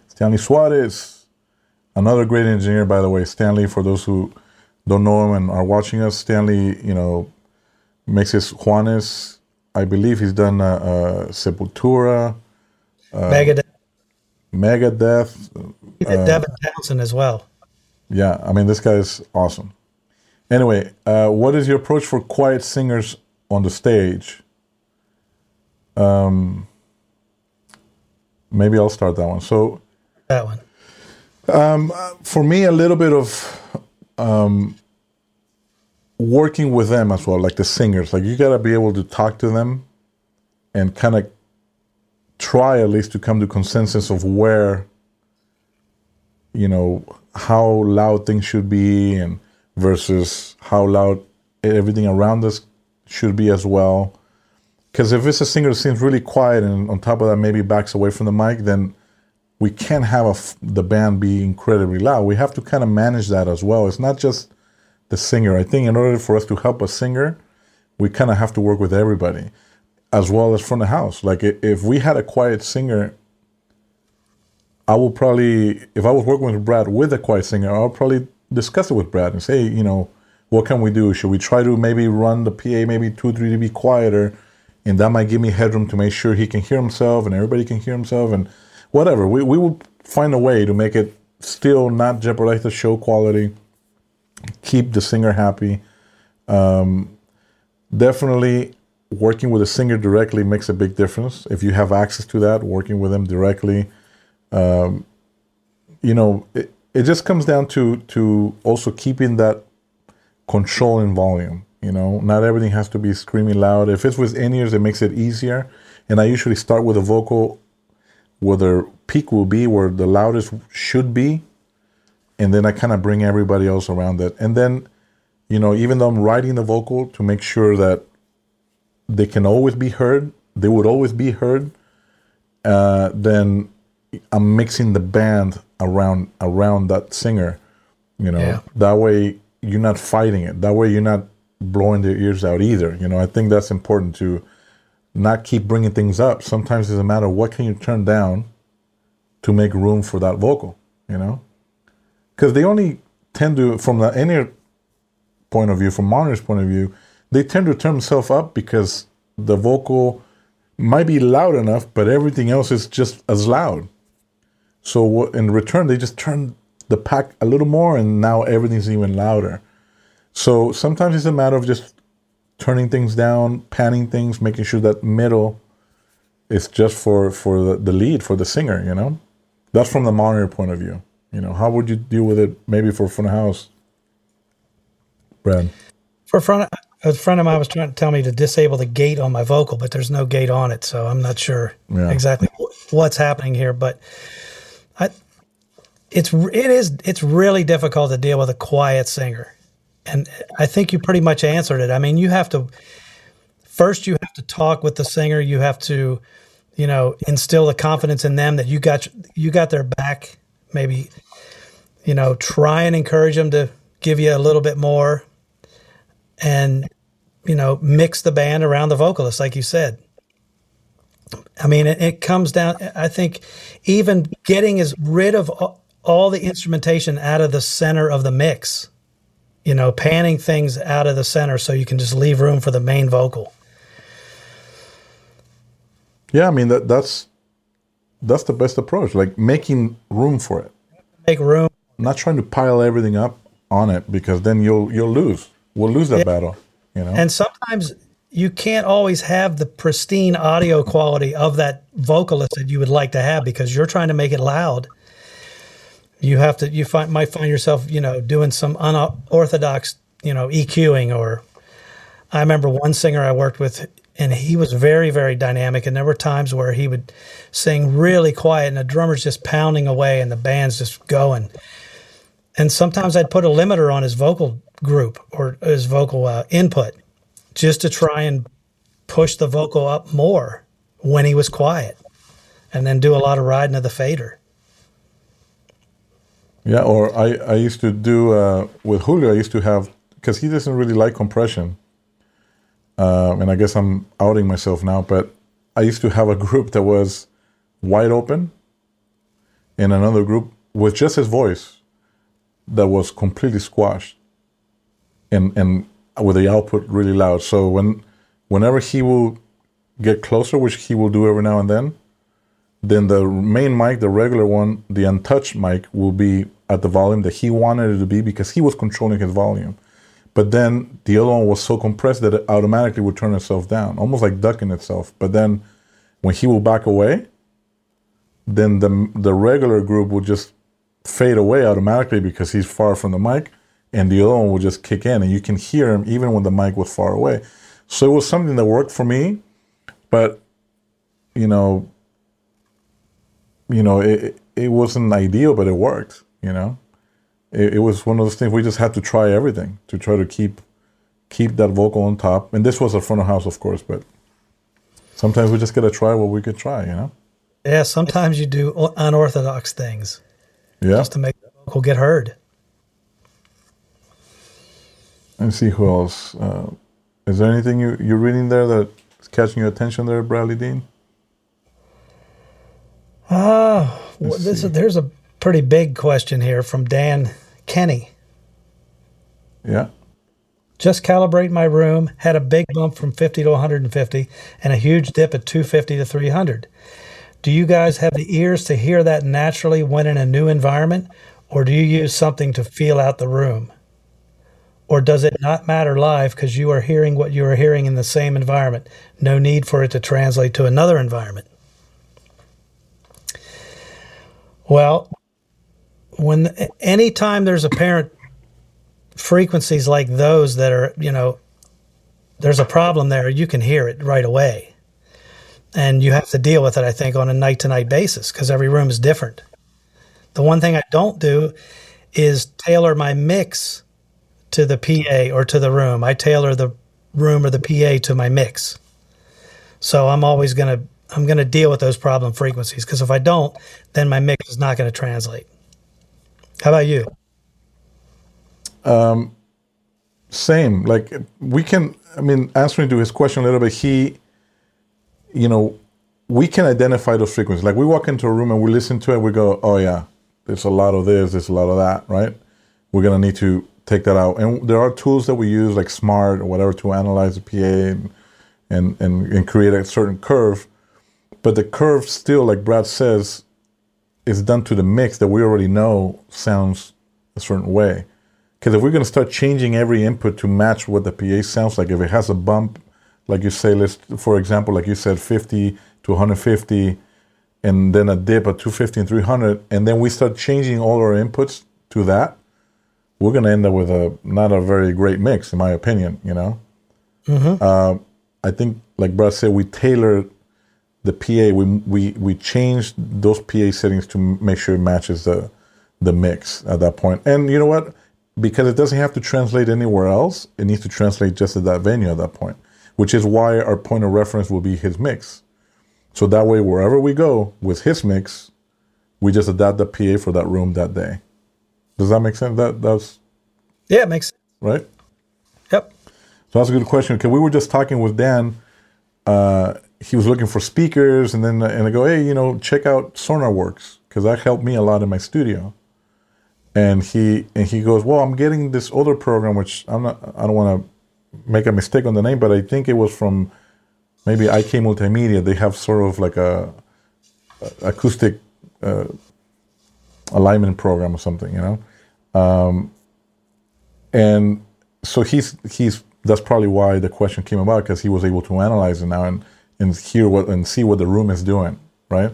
Stanley Soares, another great engineer, by the way. Stanley, for those who don't know him and are watching us, Stanley, you know, makes his Juanes. I believe he's done uh, uh Sepultura, uh, Megadeth, Megadeth. Uh, Devin Townsend as well. Yeah, I mean, this guy is awesome. Anyway, uh, what is your approach for quiet singers on the stage? Um, maybe I'll start that one. So that one. Um, for me, a little bit of um, working with them as well, like the singers. Like you got to be able to talk to them and kind of try at least to come to consensus of where you know how loud things should be and versus how loud everything around us should be as well because if it's a singer that seems really quiet and on top of that maybe backs away from the mic then we can't have the band be incredibly loud we have to kind of manage that as well it's not just the singer i think in order for us to help a singer we kind of have to work with everybody as well as from the house like if we had a quiet singer I will probably, if I was working with Brad with a quiet singer, I'll probably discuss it with Brad and say, you know, what can we do? Should we try to maybe run the PA maybe two three to be quieter? And that might give me headroom to make sure he can hear himself and everybody can hear himself and whatever. We, we will find a way to make it still not jeopardize the show quality, keep the singer happy. Um, definitely working with a singer directly makes a big difference. If you have access to that, working with them directly um, you know, it, it just comes down to to also keeping that control in volume. You know, not everything has to be screaming loud. If it's with in ears, it makes it easier. And I usually start with a vocal where the peak will be, where the loudest should be, and then I kind of bring everybody else around it. And then, you know, even though I'm writing the vocal to make sure that they can always be heard, they would always be heard. Uh, then I'm mixing the band around around that singer. You know, yeah. that way you're not fighting it. That way you're not blowing their ears out either. You know, I think that's important to not keep bringing things up. Sometimes it's a matter of what can you turn down to make room for that vocal. You know, because they only tend to, from the inner point of view, from monitor's point of view, they tend to turn themselves up because the vocal might be loud enough, but everything else is just as loud. So in return, they just turn the pack a little more, and now everything's even louder. So sometimes it's a matter of just turning things down, panning things, making sure that middle is just for for the, the lead for the singer. You know, that's from the monitor point of view. You know, how would you deal with it? Maybe for front of house, Brad. For front a friend of mine was trying to tell me to disable the gate on my vocal, but there's no gate on it, so I'm not sure yeah. exactly what's happening here. But I, it's it is it's really difficult to deal with a quiet singer, and I think you pretty much answered it. I mean, you have to first you have to talk with the singer. You have to, you know, instill the confidence in them that you got you got their back. Maybe, you know, try and encourage them to give you a little bit more and you know mix the band around the vocalist like you said i mean it, it comes down i think even getting is rid of all the instrumentation out of the center of the mix you know panning things out of the center so you can just leave room for the main vocal yeah i mean that that's that's the best approach like making room for it make room not trying to pile everything up on it because then you'll you'll lose we'll lose that yeah. battle. You know, and sometimes you can't always have the pristine audio quality of that vocalist that you would like to have because you're trying to make it loud. You have to. You find, might find yourself, you know, doing some unorthodox, you know, EQing. Or I remember one singer I worked with, and he was very, very dynamic. And there were times where he would sing really quiet, and the drummer's just pounding away, and the band's just going. And sometimes I'd put a limiter on his vocal group or his vocal uh, input just to try and push the vocal up more when he was quiet and then do a lot of riding of the fader. Yeah, or I, I used to do uh, with Julio, I used to have, because he doesn't really like compression. Uh, and I guess I'm outing myself now, but I used to have a *laughs* group that was wide open and another group with just his voice that was completely squashed and and with the output really loud. So when whenever he will get closer, which he will do every now and then, then the main mic, the regular one, the untouched mic, will be at the volume that he wanted it to be because he was controlling his volume. But then the other one was so compressed that it automatically would turn itself down, almost like ducking itself. But then when he will back away, then the the regular group will just fade away automatically because he's far from the mic and the other one will just kick in and you can hear him even when the mic was far away. So it was something that worked for me, but you know, you know, it it wasn't ideal, but it worked. You know, it, it was one of those things we just had to try everything to try to keep keep that vocal on top. And this was a front of house, of course, but sometimes we just gotta try what we could try. You know. Yeah, sometimes you do unorthodox things. Yeah. Just to make the vocal get heard and see who else. Uh, is there anything you, you're reading there that's catching your attention there, Bradley Dean? Ah, uh, this is, there's a pretty big question here from Dan Kenny. Yeah. Just calibrate my room, had a big bump from 50 to 150 and a huge dip at 250 to 300. Do you guys have the ears to hear that naturally when in a new environment, or do you use something to feel out the room? Or does it not matter live because you are hearing what you are hearing in the same environment? No need for it to translate to another environment. Well, when anytime there's apparent frequencies like those that are, you know, there's a problem there, you can hear it right away. And you have to deal with it, I think, on a night to night basis because every room is different. The one thing I don't do is tailor my mix to the PA or to the room. I tailor the room or the PA to my mix. So I'm always going to I'm going to deal with those problem frequencies because if I don't, then my mix is not going to translate. How about you? Um, same. Like we can. I mean, answering to his question a little bit, he, you know, we can identify those frequencies. Like we walk into a room and we listen to it, we go, "Oh yeah, there's a lot of this, there's a lot of that," right? We're gonna need to take that out. And there are tools that we use like Smaart or whatever to analyze the PA and, and, and, and create a certain curve. But the curve still, like Brad says, is done to the mix that we already know sounds a certain way. Because if we're going to start changing every input to match what the PA sounds like, if it has a bump, like you say, let's, for example, like you said, 50 to 150, and then a dip at 250 and 300, and then we start changing all our inputs to that, we're going to end up with a not a very great mix, in my opinion. You know, Mm-hmm. Uh, I think, like Brad said, we tailored the PA. We we we changed those PA settings to make sure it matches the the mix at that point. And you know what? Because it doesn't have to translate anywhere else, it needs to translate just at that venue at that point. Which is why our point of reference will be his mix. So that way, wherever we go with his mix, we just adapt the PA for that room that day. Does that make sense? That that's yeah, it makes sense. Right. Yep. So that's a good question because we were just talking with Dan. Uh, he was looking for speakers, and then and I go, hey, you know, check out SonarWorks because that helped me a lot in my studio. And he and he goes, well, I'm getting this other program, which I'm not. I don't want to make a mistake on the name, but I think it was from maybe IK Multimedia. They have sort of like a, a acoustic uh, alignment program or something, you know. Um, and so he's he's that's probably why the question came about because he was able to analyze it now and and hear what and see what the room is doing, right?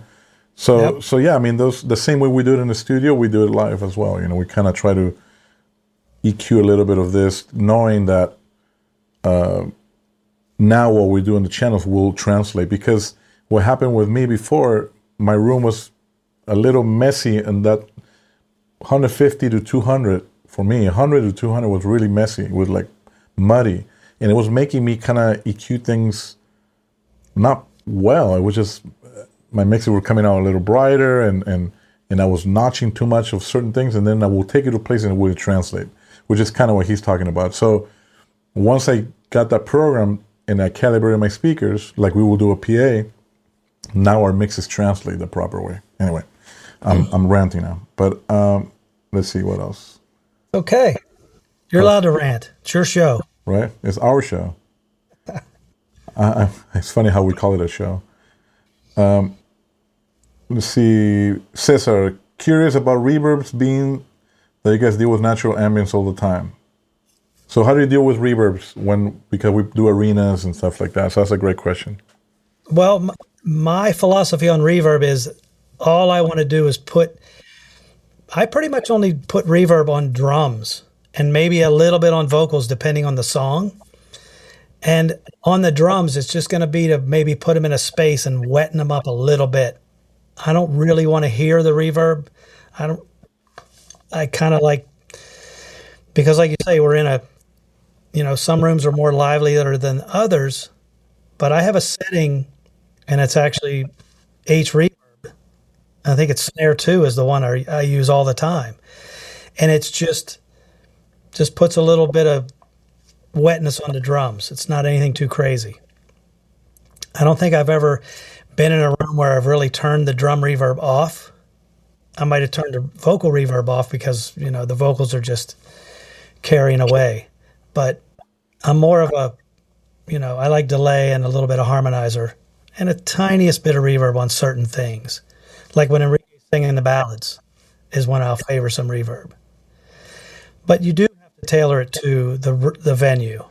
So yep. so yeah, I mean those the same way we do it in the studio, we do it live as well. You know, we kind of try to EQ a little bit of this, knowing that uh, now what we do in the channels will translate. Because what happened with me before, my room was a little messy, and that 150 to 200 for me, 100 to 200 was really messy. It was like muddy, and it was making me kind of EQ things not well. It was just my mixes were coming out a little brighter, and and and I was notching too much of certain things, and then I will take it to a place and it will translate, which is kind of what he's talking about. So once I got that program and I calibrated my speakers, like we will do a PA, now our mixes translate the proper way. Anyway, I'm I'm ranting now, but um, let's see what else. Okay, you're allowed to rant. It's your show. Right? It's our show. Uh, it's funny how we call it a show. Um, let's see. Cesar, curious about reverbs being that you guys deal with natural ambience all the time. So how do you deal with reverbs when because we do arenas and stuff like that? So that's a great question. Well, my philosophy on reverb is all I want to do is put. I pretty much only put reverb on drums and maybe a little bit on vocals depending on the song. And on the drums, it's just going to be to maybe put them in a space and wetten them up a little bit. I don't really want to hear the reverb. I don't. I kind of like because, like you say, we're in a. You know, some rooms are more lively than others, but I have a setting, and it's actually H reverb. I think it's snare two is the one I, I use all the time, and it's just just puts a little bit of wetness on the drums. It's not anything too crazy. I don't think I've ever been in a room where I've really turned the drum reverb off. I might have turned the vocal reverb off because, you know, the vocals are just carrying away. But I'm more of a, you know, I like delay and a little bit of harmonizer and a tiniest bit of reverb on certain things. Like when Enrique's singing the ballads is when I'll favor some reverb. But you do tailor it to the the venue.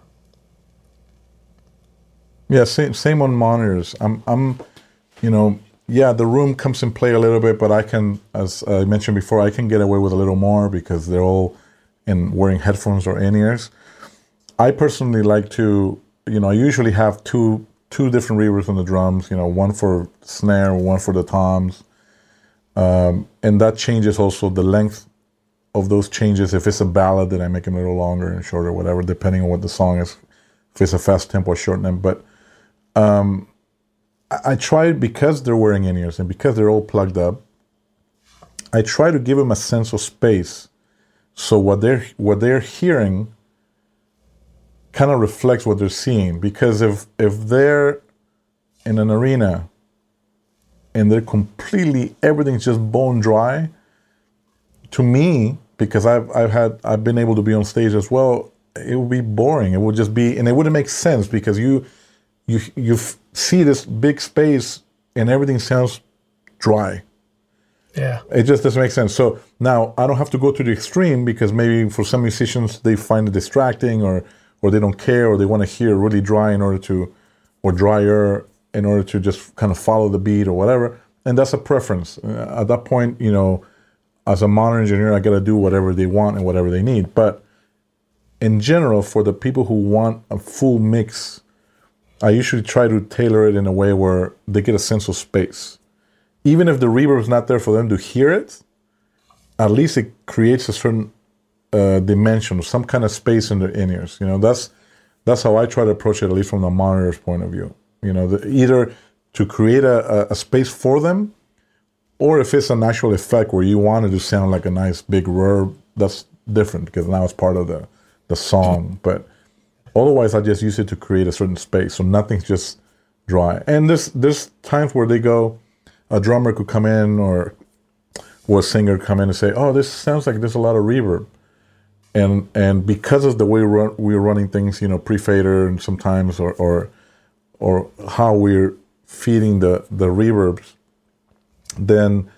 Yeah, same same on monitors. I'm I'm, you know, yeah, the room comes in play a little bit, but I can, as I mentioned before, I can get away with a little more because they're all in wearing headphones or in ears. I personally like to, you know, I usually have two two different reverbs on the drums. You know, one for snare, one for the toms, um, and that changes also the length of those changes. If it's a ballad, then I make them a little longer and shorter, whatever, depending on what the song is. If it's a fast tempo, shorten them. But um, I, I try because they're wearing in ears and because they're all plugged up. I try to give them a sense of space, so what they're what they're hearing kind of reflects what they're seeing. Because if if they're in an arena and they're completely everything's just bone dry, to me because I've I've had I've been able to be on stage as well. It would be boring. It would just be, and it wouldn't make sense because you you you see this big space and everything sounds dry. Yeah, it just doesn't make sense. So now I don't have to go to the extreme because maybe for some musicians they find it distracting or or they don't care or they want to hear really dry in order to or drier in order to just kind of follow the beat or whatever. And that's a preference. Uh, at that point, you know as a modern engineer, I got to do whatever they want and whatever they need. But in general, for the people who want a full mix, I usually try to tailor it in a way where they get a sense of space. Even if the reverb is not there for them to hear it, at least it creates a certain uh, dimension, some kind of space in their in ears. You know, that's that's how I try to approach it, at least from the monitor's point of view. You know, the, either to create a, a, space for them, or if it's an actual effect where you want it to sound like a nice big reverb, that's different because now it's part of the the song. But otherwise, I just use it to create a certain space, so nothing's just dry. And there's there's times where they go, a drummer could come in or or a singer come in and say, "Oh, this sounds like there's a lot of reverb," and and because of the way we're, we're running things, you know, pre-fader and sometimes or or or how we're feeding the the reverbs, then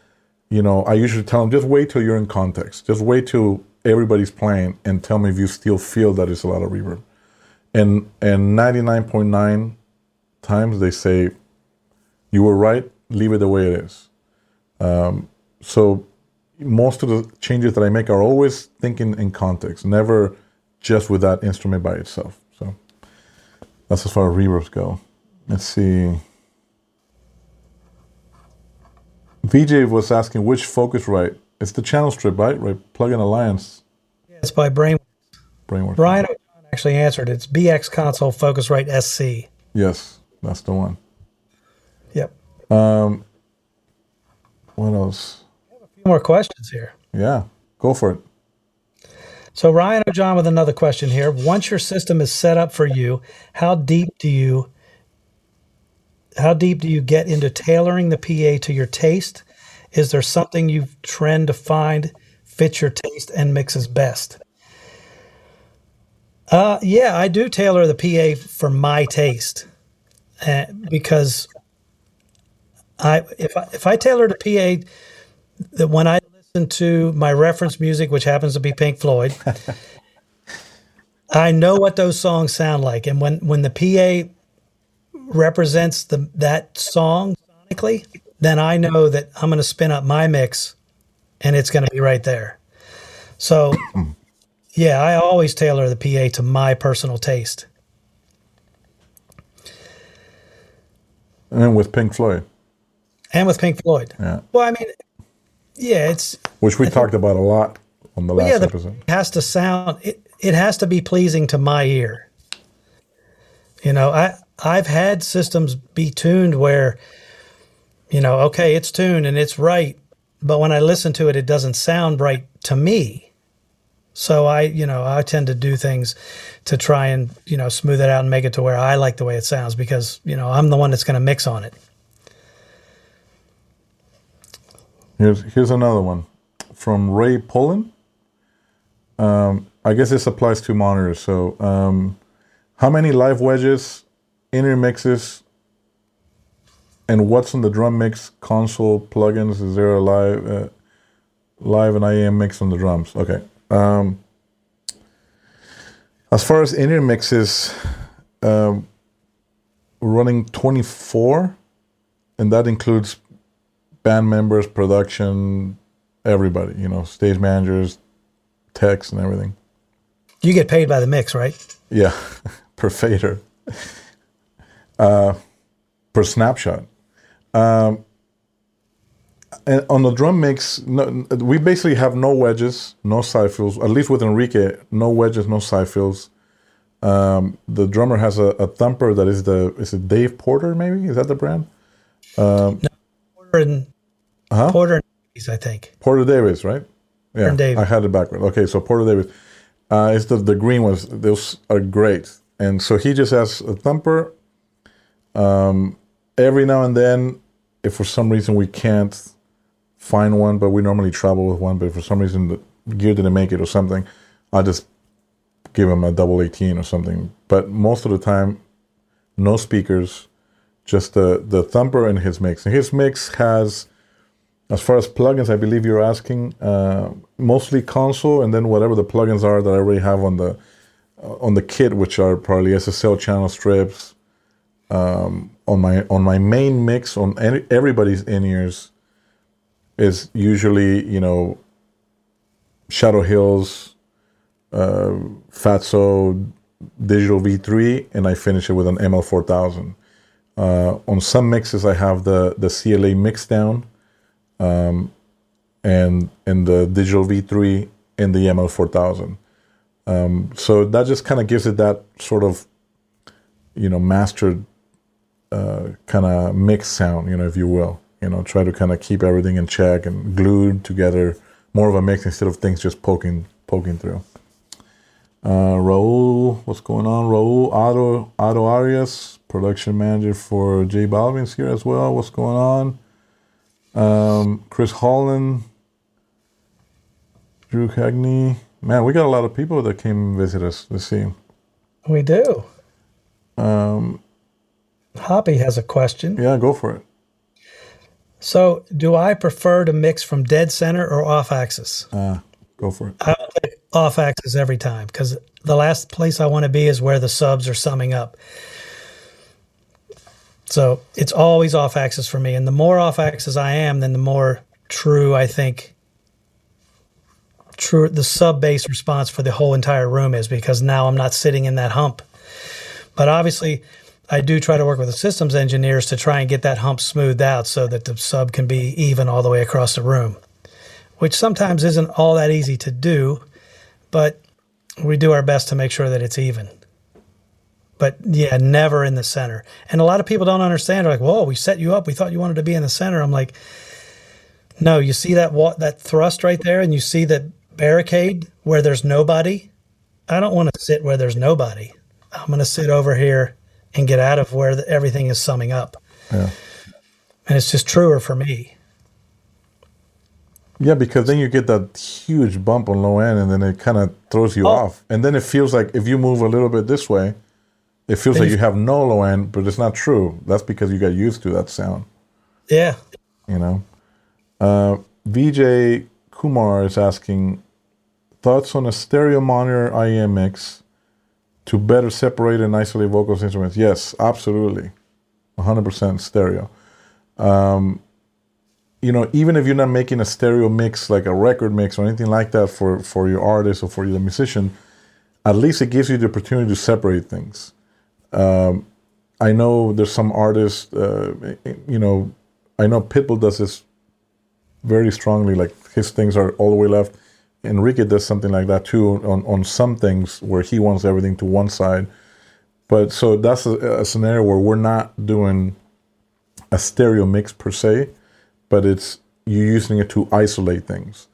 you know I usually tell them just wait till you're in context, just wait till everybody's playing and tell me if you still feel that it's a lot of reverb, and and ninety nine point nine times they say you were right, leave it the way it is. Um, so most of the changes that I make are always thinking in context, never just with that instrument by itself. So that's as far as reverbs go. Let's see. VJ was asking which Focusrite. It's the channel strip, right? Right. Plug-in Alliance. Yeah, it's by Brainworx. Brainworx. Brian actually answered. It's BX Console Focusrite SC. Yes, that's the one. Yep. Um, what else? I have a few more questions here. Yeah, go for it. So Ryan O'John with another question here. Once your system is set up for you, how deep do you how deep do you get into tailoring the PA to your taste? Is there something you trend to find fits your taste and mixes best? Uh, yeah, I do tailor the PA for my taste uh, because I if I, if I tailor the PA that when I listen to my reference music, which happens to be Pink Floyd, *laughs* I know what those songs sound like, and when when the PA represents the that song sonically, then I know that I'm going to spin up my mix, and it's going to be right there. So, *clears throat* yeah, I always tailor the PA to my personal taste. And with Pink Floyd. And with Pink Floyd. Yeah. Well, I mean, yeah, it's which we I talked think, about a lot on the last yeah, the, episode. It has to sound it, it has to be pleasing to my ear. You know, I I've had systems be tuned where you know, okay, it's tuned and it's right, but when I listen to it it doesn't sound right to me. So I, you know, I tend to do things to try and, you know, smooth it out and make it to where I like the way it sounds because, you know, I'm the one that's going to mix on it. Here's here's another one from Ray Pullen. Um, I guess this applies to monitors. So, um, how many live wedges, in-ear mixes, and what's on the drum mix console plugins? Is there a live uh, live and IEM mix on the drums? Okay. Um, as far as in-ear mixes, um, running 24, and that includes band members, production, everybody, you know, stage managers, techs, and everything. You get paid by the mix, right? Yeah, *laughs* per fader, uh, per snapshot. Um, and on the drum mix, no, we basically have no wedges, no side fills. At least with Enrique, no wedges, no side fills. Um, the drummer has a, a, thumper that is the is it Dave Porter maybe is that the brand? Um, no, Porter and uh-huh. Porter Davies, I think. Porter Davies, right? Yeah, I had it backward. Okay, so Porter Davies. Uh, it's the the green ones. Those are great, and so he just has a thumper. Um, every now and then, if for some reason we can't find one, but we normally travel with one, but for some reason the gear didn't make it or something, I just give him a double 18 or something. But most of the time, no speakers, just the, the thumper and his mix. And his mix has as far as plugins, I believe you're asking uh, mostly console, and then whatever the plugins are that I already have on the uh, on the kit, which are probably SSL channel strips. Um, on my on my main mix on any, everybody's in ears is usually you know Shadow Hills, uh, Fatso digital V3, and I finish it with an ML4000. Uh, on some mixes, I have the the CLA mix down, um, and and the digital V3 and the ML4000. Um, so that just kind of gives it that sort of, you know, mastered uh, kind of mix sound, you know, if you will. You know, try to kind of keep everything in check and glued together, more of a mix instead of things just poking poking through. Uh, Raul, what's going on? Raul Otto Otto Arias, production manager for J Balvin's here as well. What's going on? Um, Chris Holland, Drew Cagney. Man, we got a lot of people that came and visit us this see. We do. Um, Hoppy has a question. Yeah, go for it. So, do I prefer to mix from dead center or off axis? Uh, go for it. I off axis every time because the last place I want to be is where the subs are summing up. So it's always off axis for me. And the more off axis I am, then the more true I think true the sub bass response for the whole entire room is because now I'm not sitting in that hump. But obviously I do try to work with the systems engineers to try and get that hump smoothed out so that the sub can be even all the way across the room, which sometimes isn't all that easy to do but we do our best to make sure that it's even. But yeah, never in the center. And a lot of people don't understand. They're like, "Whoa, we set you up. We thought you wanted to be in the center." I'm like, "No, you see that wa- that thrust right there, and you see that barricade where there's nobody. I don't want to sit where there's nobody. I'm going to sit over here and get out of where the, everything is summing up." Yeah. And it's just truer for me. Yeah, because then you get that huge bump on low end, and then it kind of throws you oh. off. And then it feels like if you move a little bit this way, it feels like you have no low end, but it's not true. That's because you got used to that sound. Yeah. You know, uh, VJ Kumar is asking thoughts on a stereo monitor IEM mix to better separate and isolate vocals instruments. Yes, absolutely, 100% stereo. Um, you know, even if you're not making a stereo mix like a record mix or anything like that for for your artist or for the musician, at least it gives you the opportunity to separate things. Um, I know there's some artists, uh, you know, I know Pitbull does this very strongly. Like his things are all the way left. Enrique does something like that too on on some things where he wants everything to one side. But so that's a, a scenario where we're not doing a stereo mix per se but it's you using it to isolate things.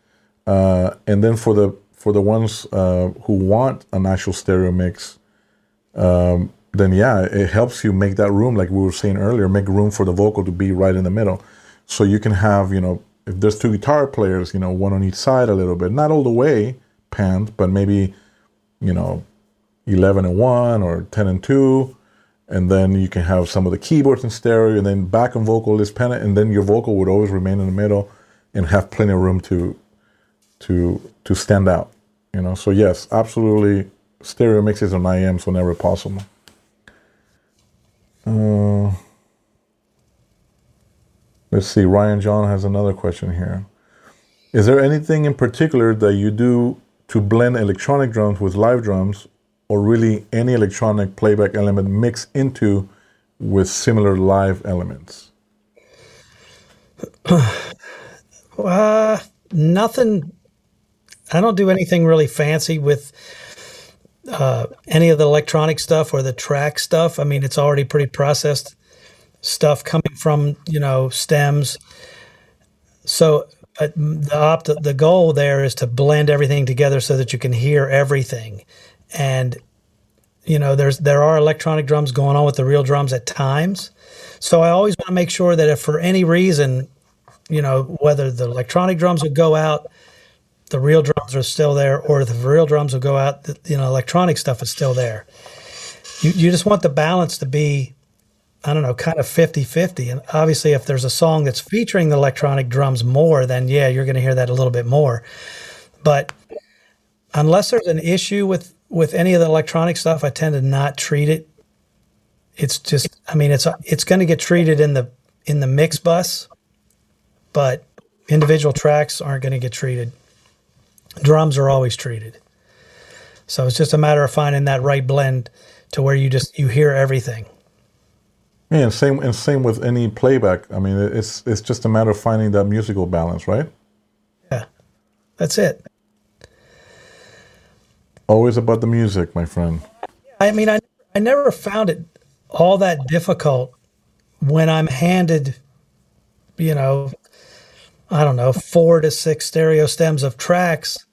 Uh, and then for the for the ones uh, who want an actual stereo mix, um, then yeah, it helps you make that room, like we were saying earlier, make room for the vocal to be right in the middle. So you can have, you know, if there's two guitar players, you know, one on each side a little bit, not all the way panned, but maybe, you know, 11 and 1 or 10 and 2 and then you can have some of the keyboards in stereo, and then back and vocal is pennant, and then your vocal would always remain in the middle and have plenty of room to to to stand out. You know, so yes, absolutely, stereo mixes on IEMs whenever possible. Uh, let's see. Ryan John has another question here. Is there anything in particular that you do to blend electronic drums with live drums or really any electronic playback element mixed into with similar live elements? *clears throat* uh, nothing. I don't do anything really fancy with uh, any of the electronic stuff or the track stuff. I mean, it's already pretty processed stuff coming from you know stems. So uh, the opt- the goal there is to blend everything together so that you can hear everything. And you know there's there are electronic drums going on with the real drums at times. So i always want to make sure that if for any reason you know whether the electronic drums would go out the real drums are still there or the real drums will go out the, you know electronic stuff is still there. You, you just want the balance to be i don't know kind of 50-50 and obviously if there's a song that's featuring the electronic drums more then yeah you're going to hear that a little bit more but unless there's an issue with with any of the electronic stuff, I tend to not treat it. It's just, I mean, it's it's going to get treated in the in the mix bus, but individual tracks aren't going to get treated. Drums are always treated. So it's just a matter of finding that right blend to where you just you hear everything. Yeah, and same and same with any playback. I mean, it's it's just a matter of finding that musical balance, right? Yeah, that's it. Always about the music, my friend. I mean, I I never found it all that difficult when I'm handed, you know, I don't know, four to six stereo stems of tracks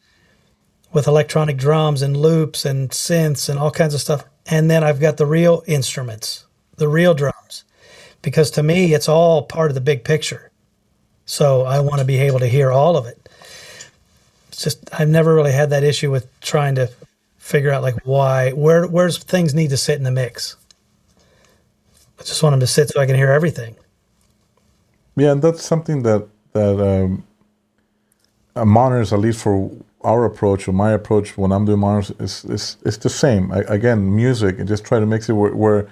with electronic drums and loops and synths and all kinds of stuff. And then I've got the real instruments, the real drums, because to me, it's all part of the big picture. So I want to be able to hear all of it. It's just, I've never really had that issue with trying to figure out like why, where, where's things need to sit in the mix. I just want them to sit so I can hear everything. Yeah, and that's something that that um, uh, monitors, at least for our approach or my approach when I'm doing monitors, is is, is the same. I, again, music and just try to mix it where, where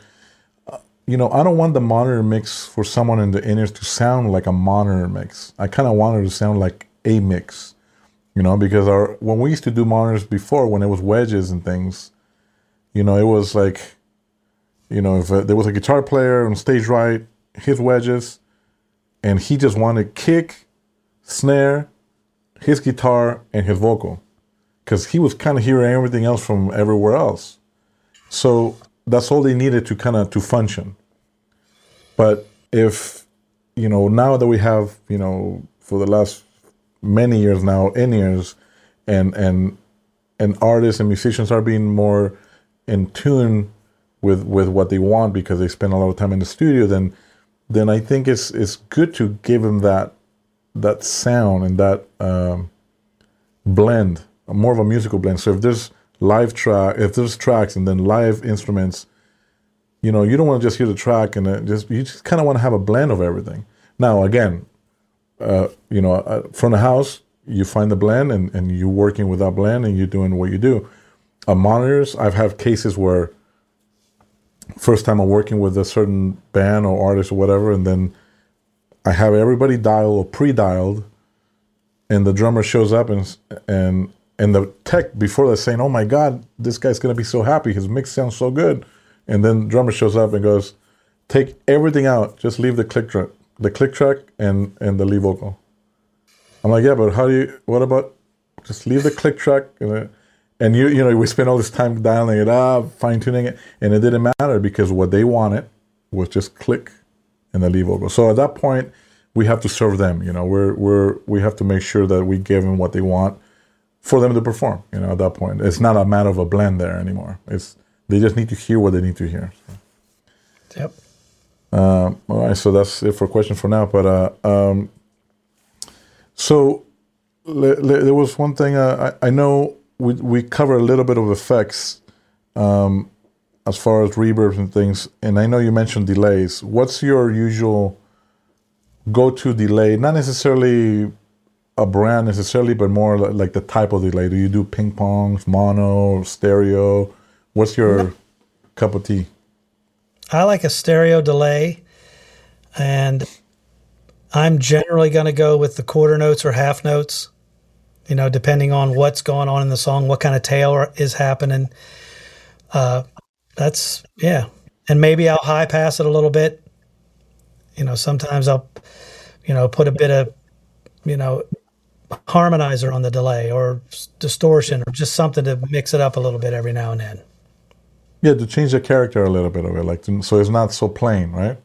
you know, I don't want the monitor mix for someone in the in-ears to sound like a monitor mix. I kind of want it to sound like a mix, you know, because our when we used to do monitors before, when it was wedges and things, you know, it was like, you know, if uh, there was a guitar player on stage right, his wedges, and he just wanted kick, snare, his guitar, and his vocal, because he was kind of hearing everything else from everywhere else. So that's all they needed to kind of to function. But if you know now that we have you know for the last many years now in-ears, and and and artists and musicians are being more in tune with with what they want because they spend a lot of time in the studio, then then I think it's it's good to give them that that sound and that um, blend, more of a musical blend. So if there's live track, if there's tracks and then live instruments, you know, you don't want to just hear the track and just you just kind of want to have a blend of everything. Now again, uh, you know, uh, from the house, you find the blend and, and you're working with that blend and you're doing what you do. Uh, monitors, I've had cases where first time I'm working with a certain band or artist or whatever, and then I have everybody dialed or pre-dialed, and the drummer shows up and and and the tech before that saying, "Oh my God, this guy's gonna be so happy. His mix sounds so good," and then the drummer shows up and goes, "Take everything out. Just leave the click track, the click track, and and the lead vocal." I'm like, "Yeah, but how do you? What about just leave the click track?" And, uh, and you you know we spent all this time dialing it up, fine tuning it, and it didn't matter because what they wanted was just click and the lead vocal. So at that point, we have to serve them. You know, we're we're we have to make sure that we give them what they want for them to perform. You know, at that point, it's not a matter of a blend there anymore. It's they just need to hear what they need to hear. So. Yep. Um, all right, so that's it for question for now. But uh, um, so le, le, there was one thing uh, I, I know we we cover a little bit of effects um, as far as reverbs and things, and I know you mentioned delays. What's your usual go-to delay? Not necessarily a brand necessarily, but more like the type of delay. Do you do ping pongs, mono, stereo? What's your cup of tea? I like a stereo delay, and I'm generally going to go with the quarter notes or half notes you know, depending on what's going on in the song, what kind of tail is happening. Uh, that's yeah, and maybe I'll high pass it a little bit. You know, sometimes I'll, you know, put a bit of, you know, harmonizer on the delay or distortion or just something to mix it up a little bit every now and then. Yeah, to change the character a little bit of it, like to, so it's not so plain, right?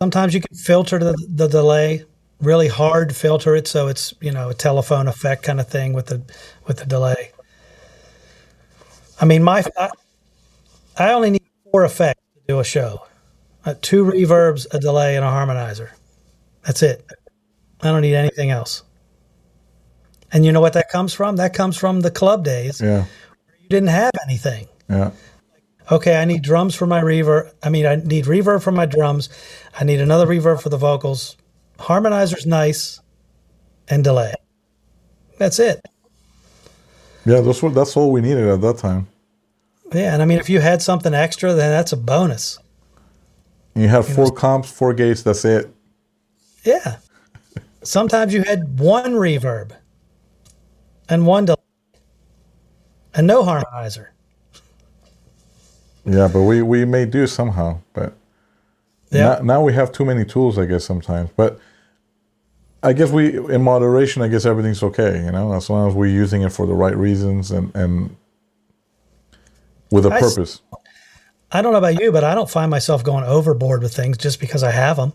Sometimes you can filter the, the delay really hard filter it so it's you know a telephone effect kind of thing with the with the delay. I mean, my I, I only need four effects to do a show: uh, two reverbs, a delay, and a harmonizer. That's it. I don't need anything else. And you know what that comes from? That comes from the club days. Yeah. you didn't have anything. Yeah. Okay, I need drums for my reverb. I mean, I need reverb for my drums. I need another reverb for the vocals harmonizer's nice, and delay. That's it. Yeah, that's what that's all we needed at that time. Yeah, and I mean, if you had something extra, then that's a bonus. You have you four know, comps, four gates. That's it. Yeah. Sometimes you had one reverb and one delay, and no harmonizer. Yeah, but we we may do somehow, but Yeah. now, now we have too many tools, I guess sometimes. But I guess we in moderation, I guess everything's okay, you know, as long as we're using it for the right reasons and and with a I s- purpose. I don't know about you, but I don't find myself going overboard with things just because I have them.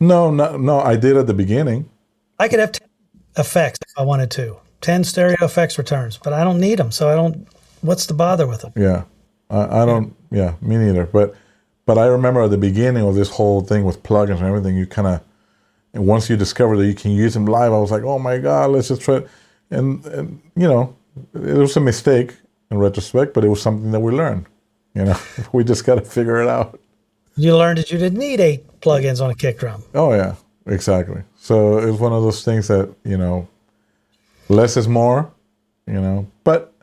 No, no, no. I did at the beginning. I could have 10 effects if I wanted to, 10 stereo effects returns, but I don't need them. So I don't, what's the bother with them? Yeah, I, I don't. Yeah, me neither. But but I remember at the beginning of this whole thing with plugins and everything, you kind of and once you discover that you can use them live, I was like, oh my god, let's just try. it. And and you know, it was a mistake in retrospect, but it was something that we learned. You know, *laughs* we just got to figure it out. You learned that you didn't need eight plugins on a kick drum. Oh yeah, exactly. So it was one of those things that you know, less is more. You know, but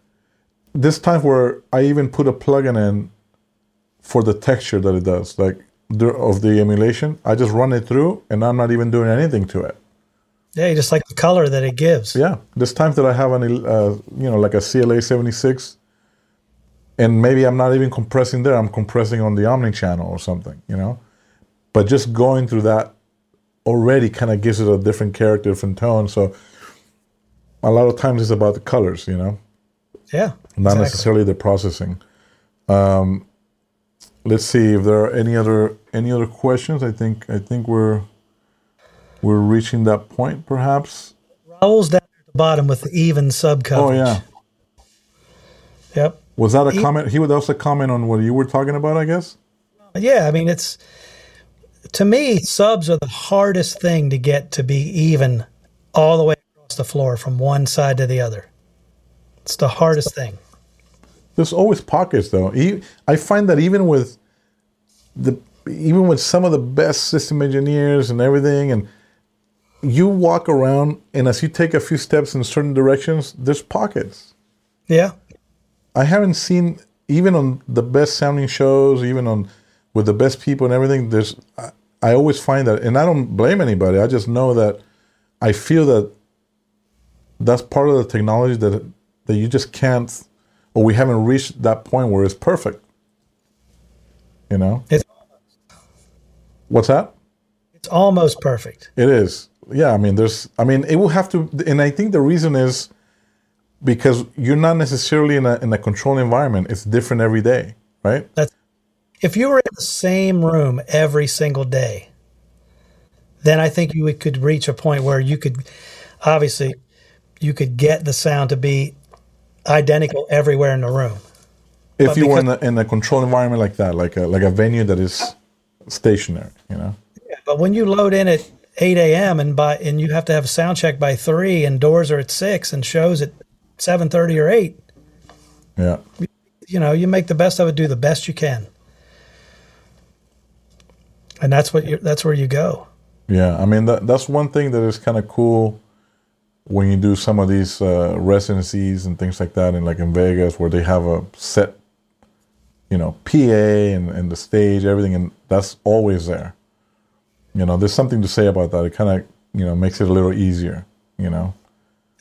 this time where I even put a plugin in for the texture that it does, like the, of the emulation, I just run it through, and I'm not even doing anything to it. Yeah, you just like the color that it gives. Yeah, this time that I have an, uh, you know, like a CLA 76, and maybe I'm not even compressing there. I'm compressing on the Omni channel or something, you know. But just going through that already kind of gives it a different character, different tone. So a lot of times it's about the colors, you know, Yeah. not exactly. necessarily the processing. Um, let's see if there are any other any other questions. I think I think we're we're reaching that point, perhaps. Raul's down at the bottom with the even sub coverage. Oh yeah. Yep. Was that a He- comment? He would also comment on what you were talking about, I guess. Yeah, I mean, it's to me, subs are the hardest thing to get to be even all the way across the floor from one side to the other. It's the hardest thing. There's always pockets, though. I find that even with the even with some of the best system engineers and everything, and you walk around, and as you take a few steps in certain directions, there's pockets. Yeah. I haven't seen even on the best sounding shows, even on with the best people and everything. There's I, I always find that, and I don't blame anybody. I just know that I feel that that's part of the technology that that you just can't, or we haven't reached that point where it's perfect. You know It's what's that? it's almost perfect. It is. Yeah, I mean, there's. I mean, it will have to, and I think the reason is because you're not necessarily in a in a controlled environment. It's different every day, right? That's if you were in the same room every single day, then I think you could reach a point where you could obviously you could get the sound to be identical everywhere in the room. if But you were in a, in a controlled environment like that, like a like a venue that is stationary, you know. But when you load in at 8 a.m. and by and you have to have a sound check by three, and doors are at six, and shows at 7:30 or 8, Yeah, you know, you make the best of it, do the best you can, and that's what you that's where you go. yeah. I mean, that that's one thing that is kind of cool when you do some of these uh, residencies and things like that, and like in Vegas where they have a set, you know, PA and, and the stage, everything, and that's always there. You know, there's something to say about that. It kind of you know makes it a little easier. You know.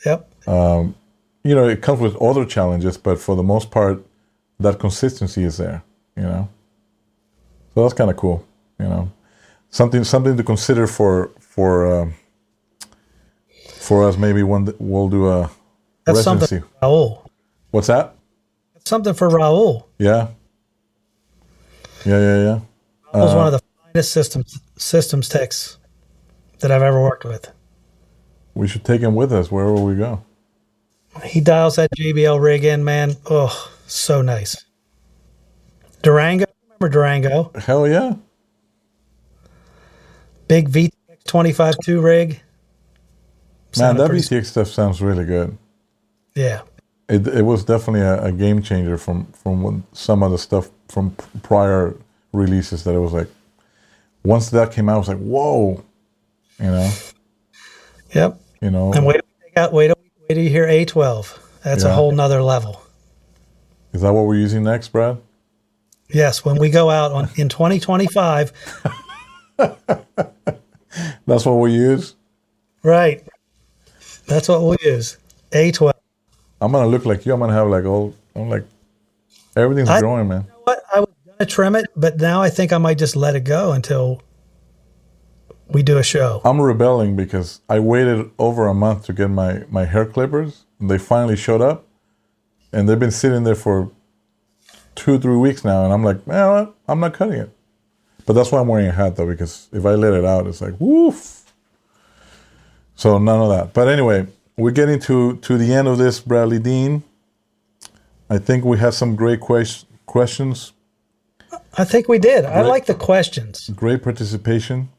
Yep. you know, it comes with other challenges, but for the most part, that consistency is there. You know, so that's kind of cool. You know, something something to consider for for um, for us. Maybe one that we'll do a That's residency. something Raul. What's that? That's something for Raul. Yeah, yeah, yeah, yeah. Raul's Uh, one of the finest systems systems techs that I've ever worked with. We should take him with us wherever we go. He dials that JBL rig in, man. Oh, so nice. Durango, remember Durango? Hell yeah! Big VTX 25.2 rig. Man, that pretty- VTX stuff sounds really good. Yeah. It, it was definitely a, a game changer from from some of the stuff from prior releases that it was like once that came out I was like whoa you know Yep. you know And wait, out, wait, wait till you hear A12. That's a whole nother level. is that what we're using next Brad Yes, when we go out on in 2025, *laughs* that's what we use right? That's what we'll use. A12. I'm gonna look like you I'm gonna have like all I'm like, everything's I- growing, man. You know what? I was gonna trim it, but now I think I might just let it go until we do a show. I'm rebelling because I waited over a month to get my my hair clippers, and they finally showed up, and they've been sitting there for two, three weeks now, and I'm like, man. I'm not cutting it. But that's why I'm wearing a hat though, because if I let it out, it's like woof. So none of that. But anyway, we're getting to to the end of this, Bradley Dean. I think we have some great ques- questions, I think we did. I like the questions. great participation.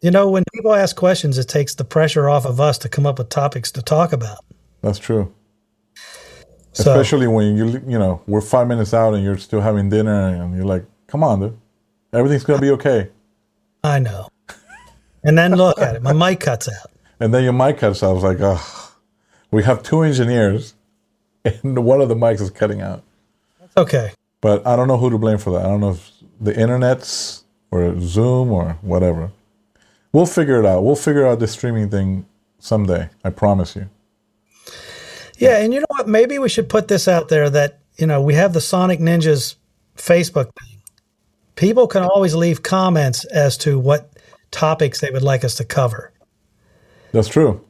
You know, when people ask questions, it takes the pressure off of us to come up with topics to talk about. That's true. So Especially when you you know we're five minutes out and you're still having dinner and you're like, come on, dude, everything's gonna be okay. I know. And then look at it. My mic cuts out. And then your mic cuts out. I was like, oh, we have two engineers, *laughs* and one of the mics is cutting out. It's okay. But I don't know who to blame for that. I don't know if the internet's or Zoom or whatever. We'll figure it out. We'll figure out this streaming thing someday. I promise you. Yeah, and you know what? Maybe we should put this out there that, you know, we have the Sonic Ninjas Facebook thing. People can always leave comments as to what topics they would like us to cover. That's true.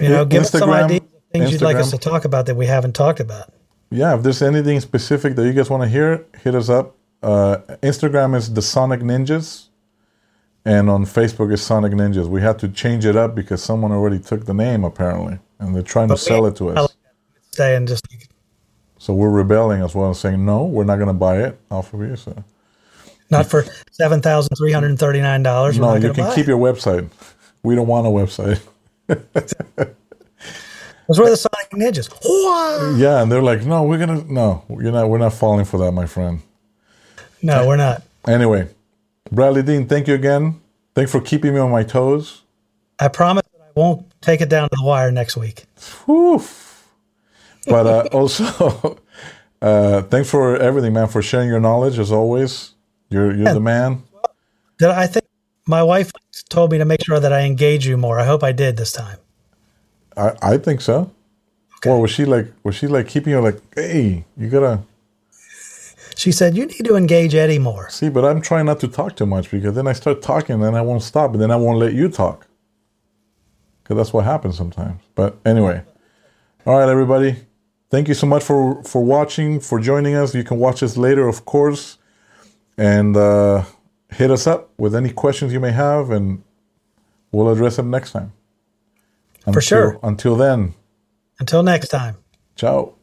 You know, give us some Instagram- ideas of things you'd like us to talk about that we haven't talked about. Yeah, if there's anything specific that you guys want to hear, hit us up. Uh, Instagram is the Sonic Ninjas, and on Facebook is Sonic Ninjas. We had to change it up because someone already took the name apparently, and they're trying to sell it to us. Stay and just So we're rebelling as well, and saying no, we're not going to buy it off of you. So not for seven thousand three hundred and thirty nine dollars. no, you can keep your website. We don't want a website. *laughs* That's we're the Sonic Ninjas. Yeah, and they're like, no, we're gonna no, you're not. We're not falling for that, my friend. No, we're not. Anyway, Bradley Dean, thank you again. Thanks for keeping me on my toes. I promise that I won't take it down to the wire next week. Whew. But uh, *laughs* also, uh, thanks for everything, man. For sharing your knowledge as always. You're you're the man. Did I think my wife told me to make sure that I engage you more. I hope I did this time. I, I think so. Or was she like was she like keeping you like, hey, you gotta She said you need to engage Eddie more. see, but I'm trying not to talk too much because then I start talking, and I won't stop, and then I won't let you talk. Because that's what happens sometimes. But anyway, all right, everybody. Thank you so much for for watching, for joining us. You can watch us later, of course, and uh, hit us up with any questions you may have, and we'll address them next time. Until, sure. Until then, Until next time. ciao.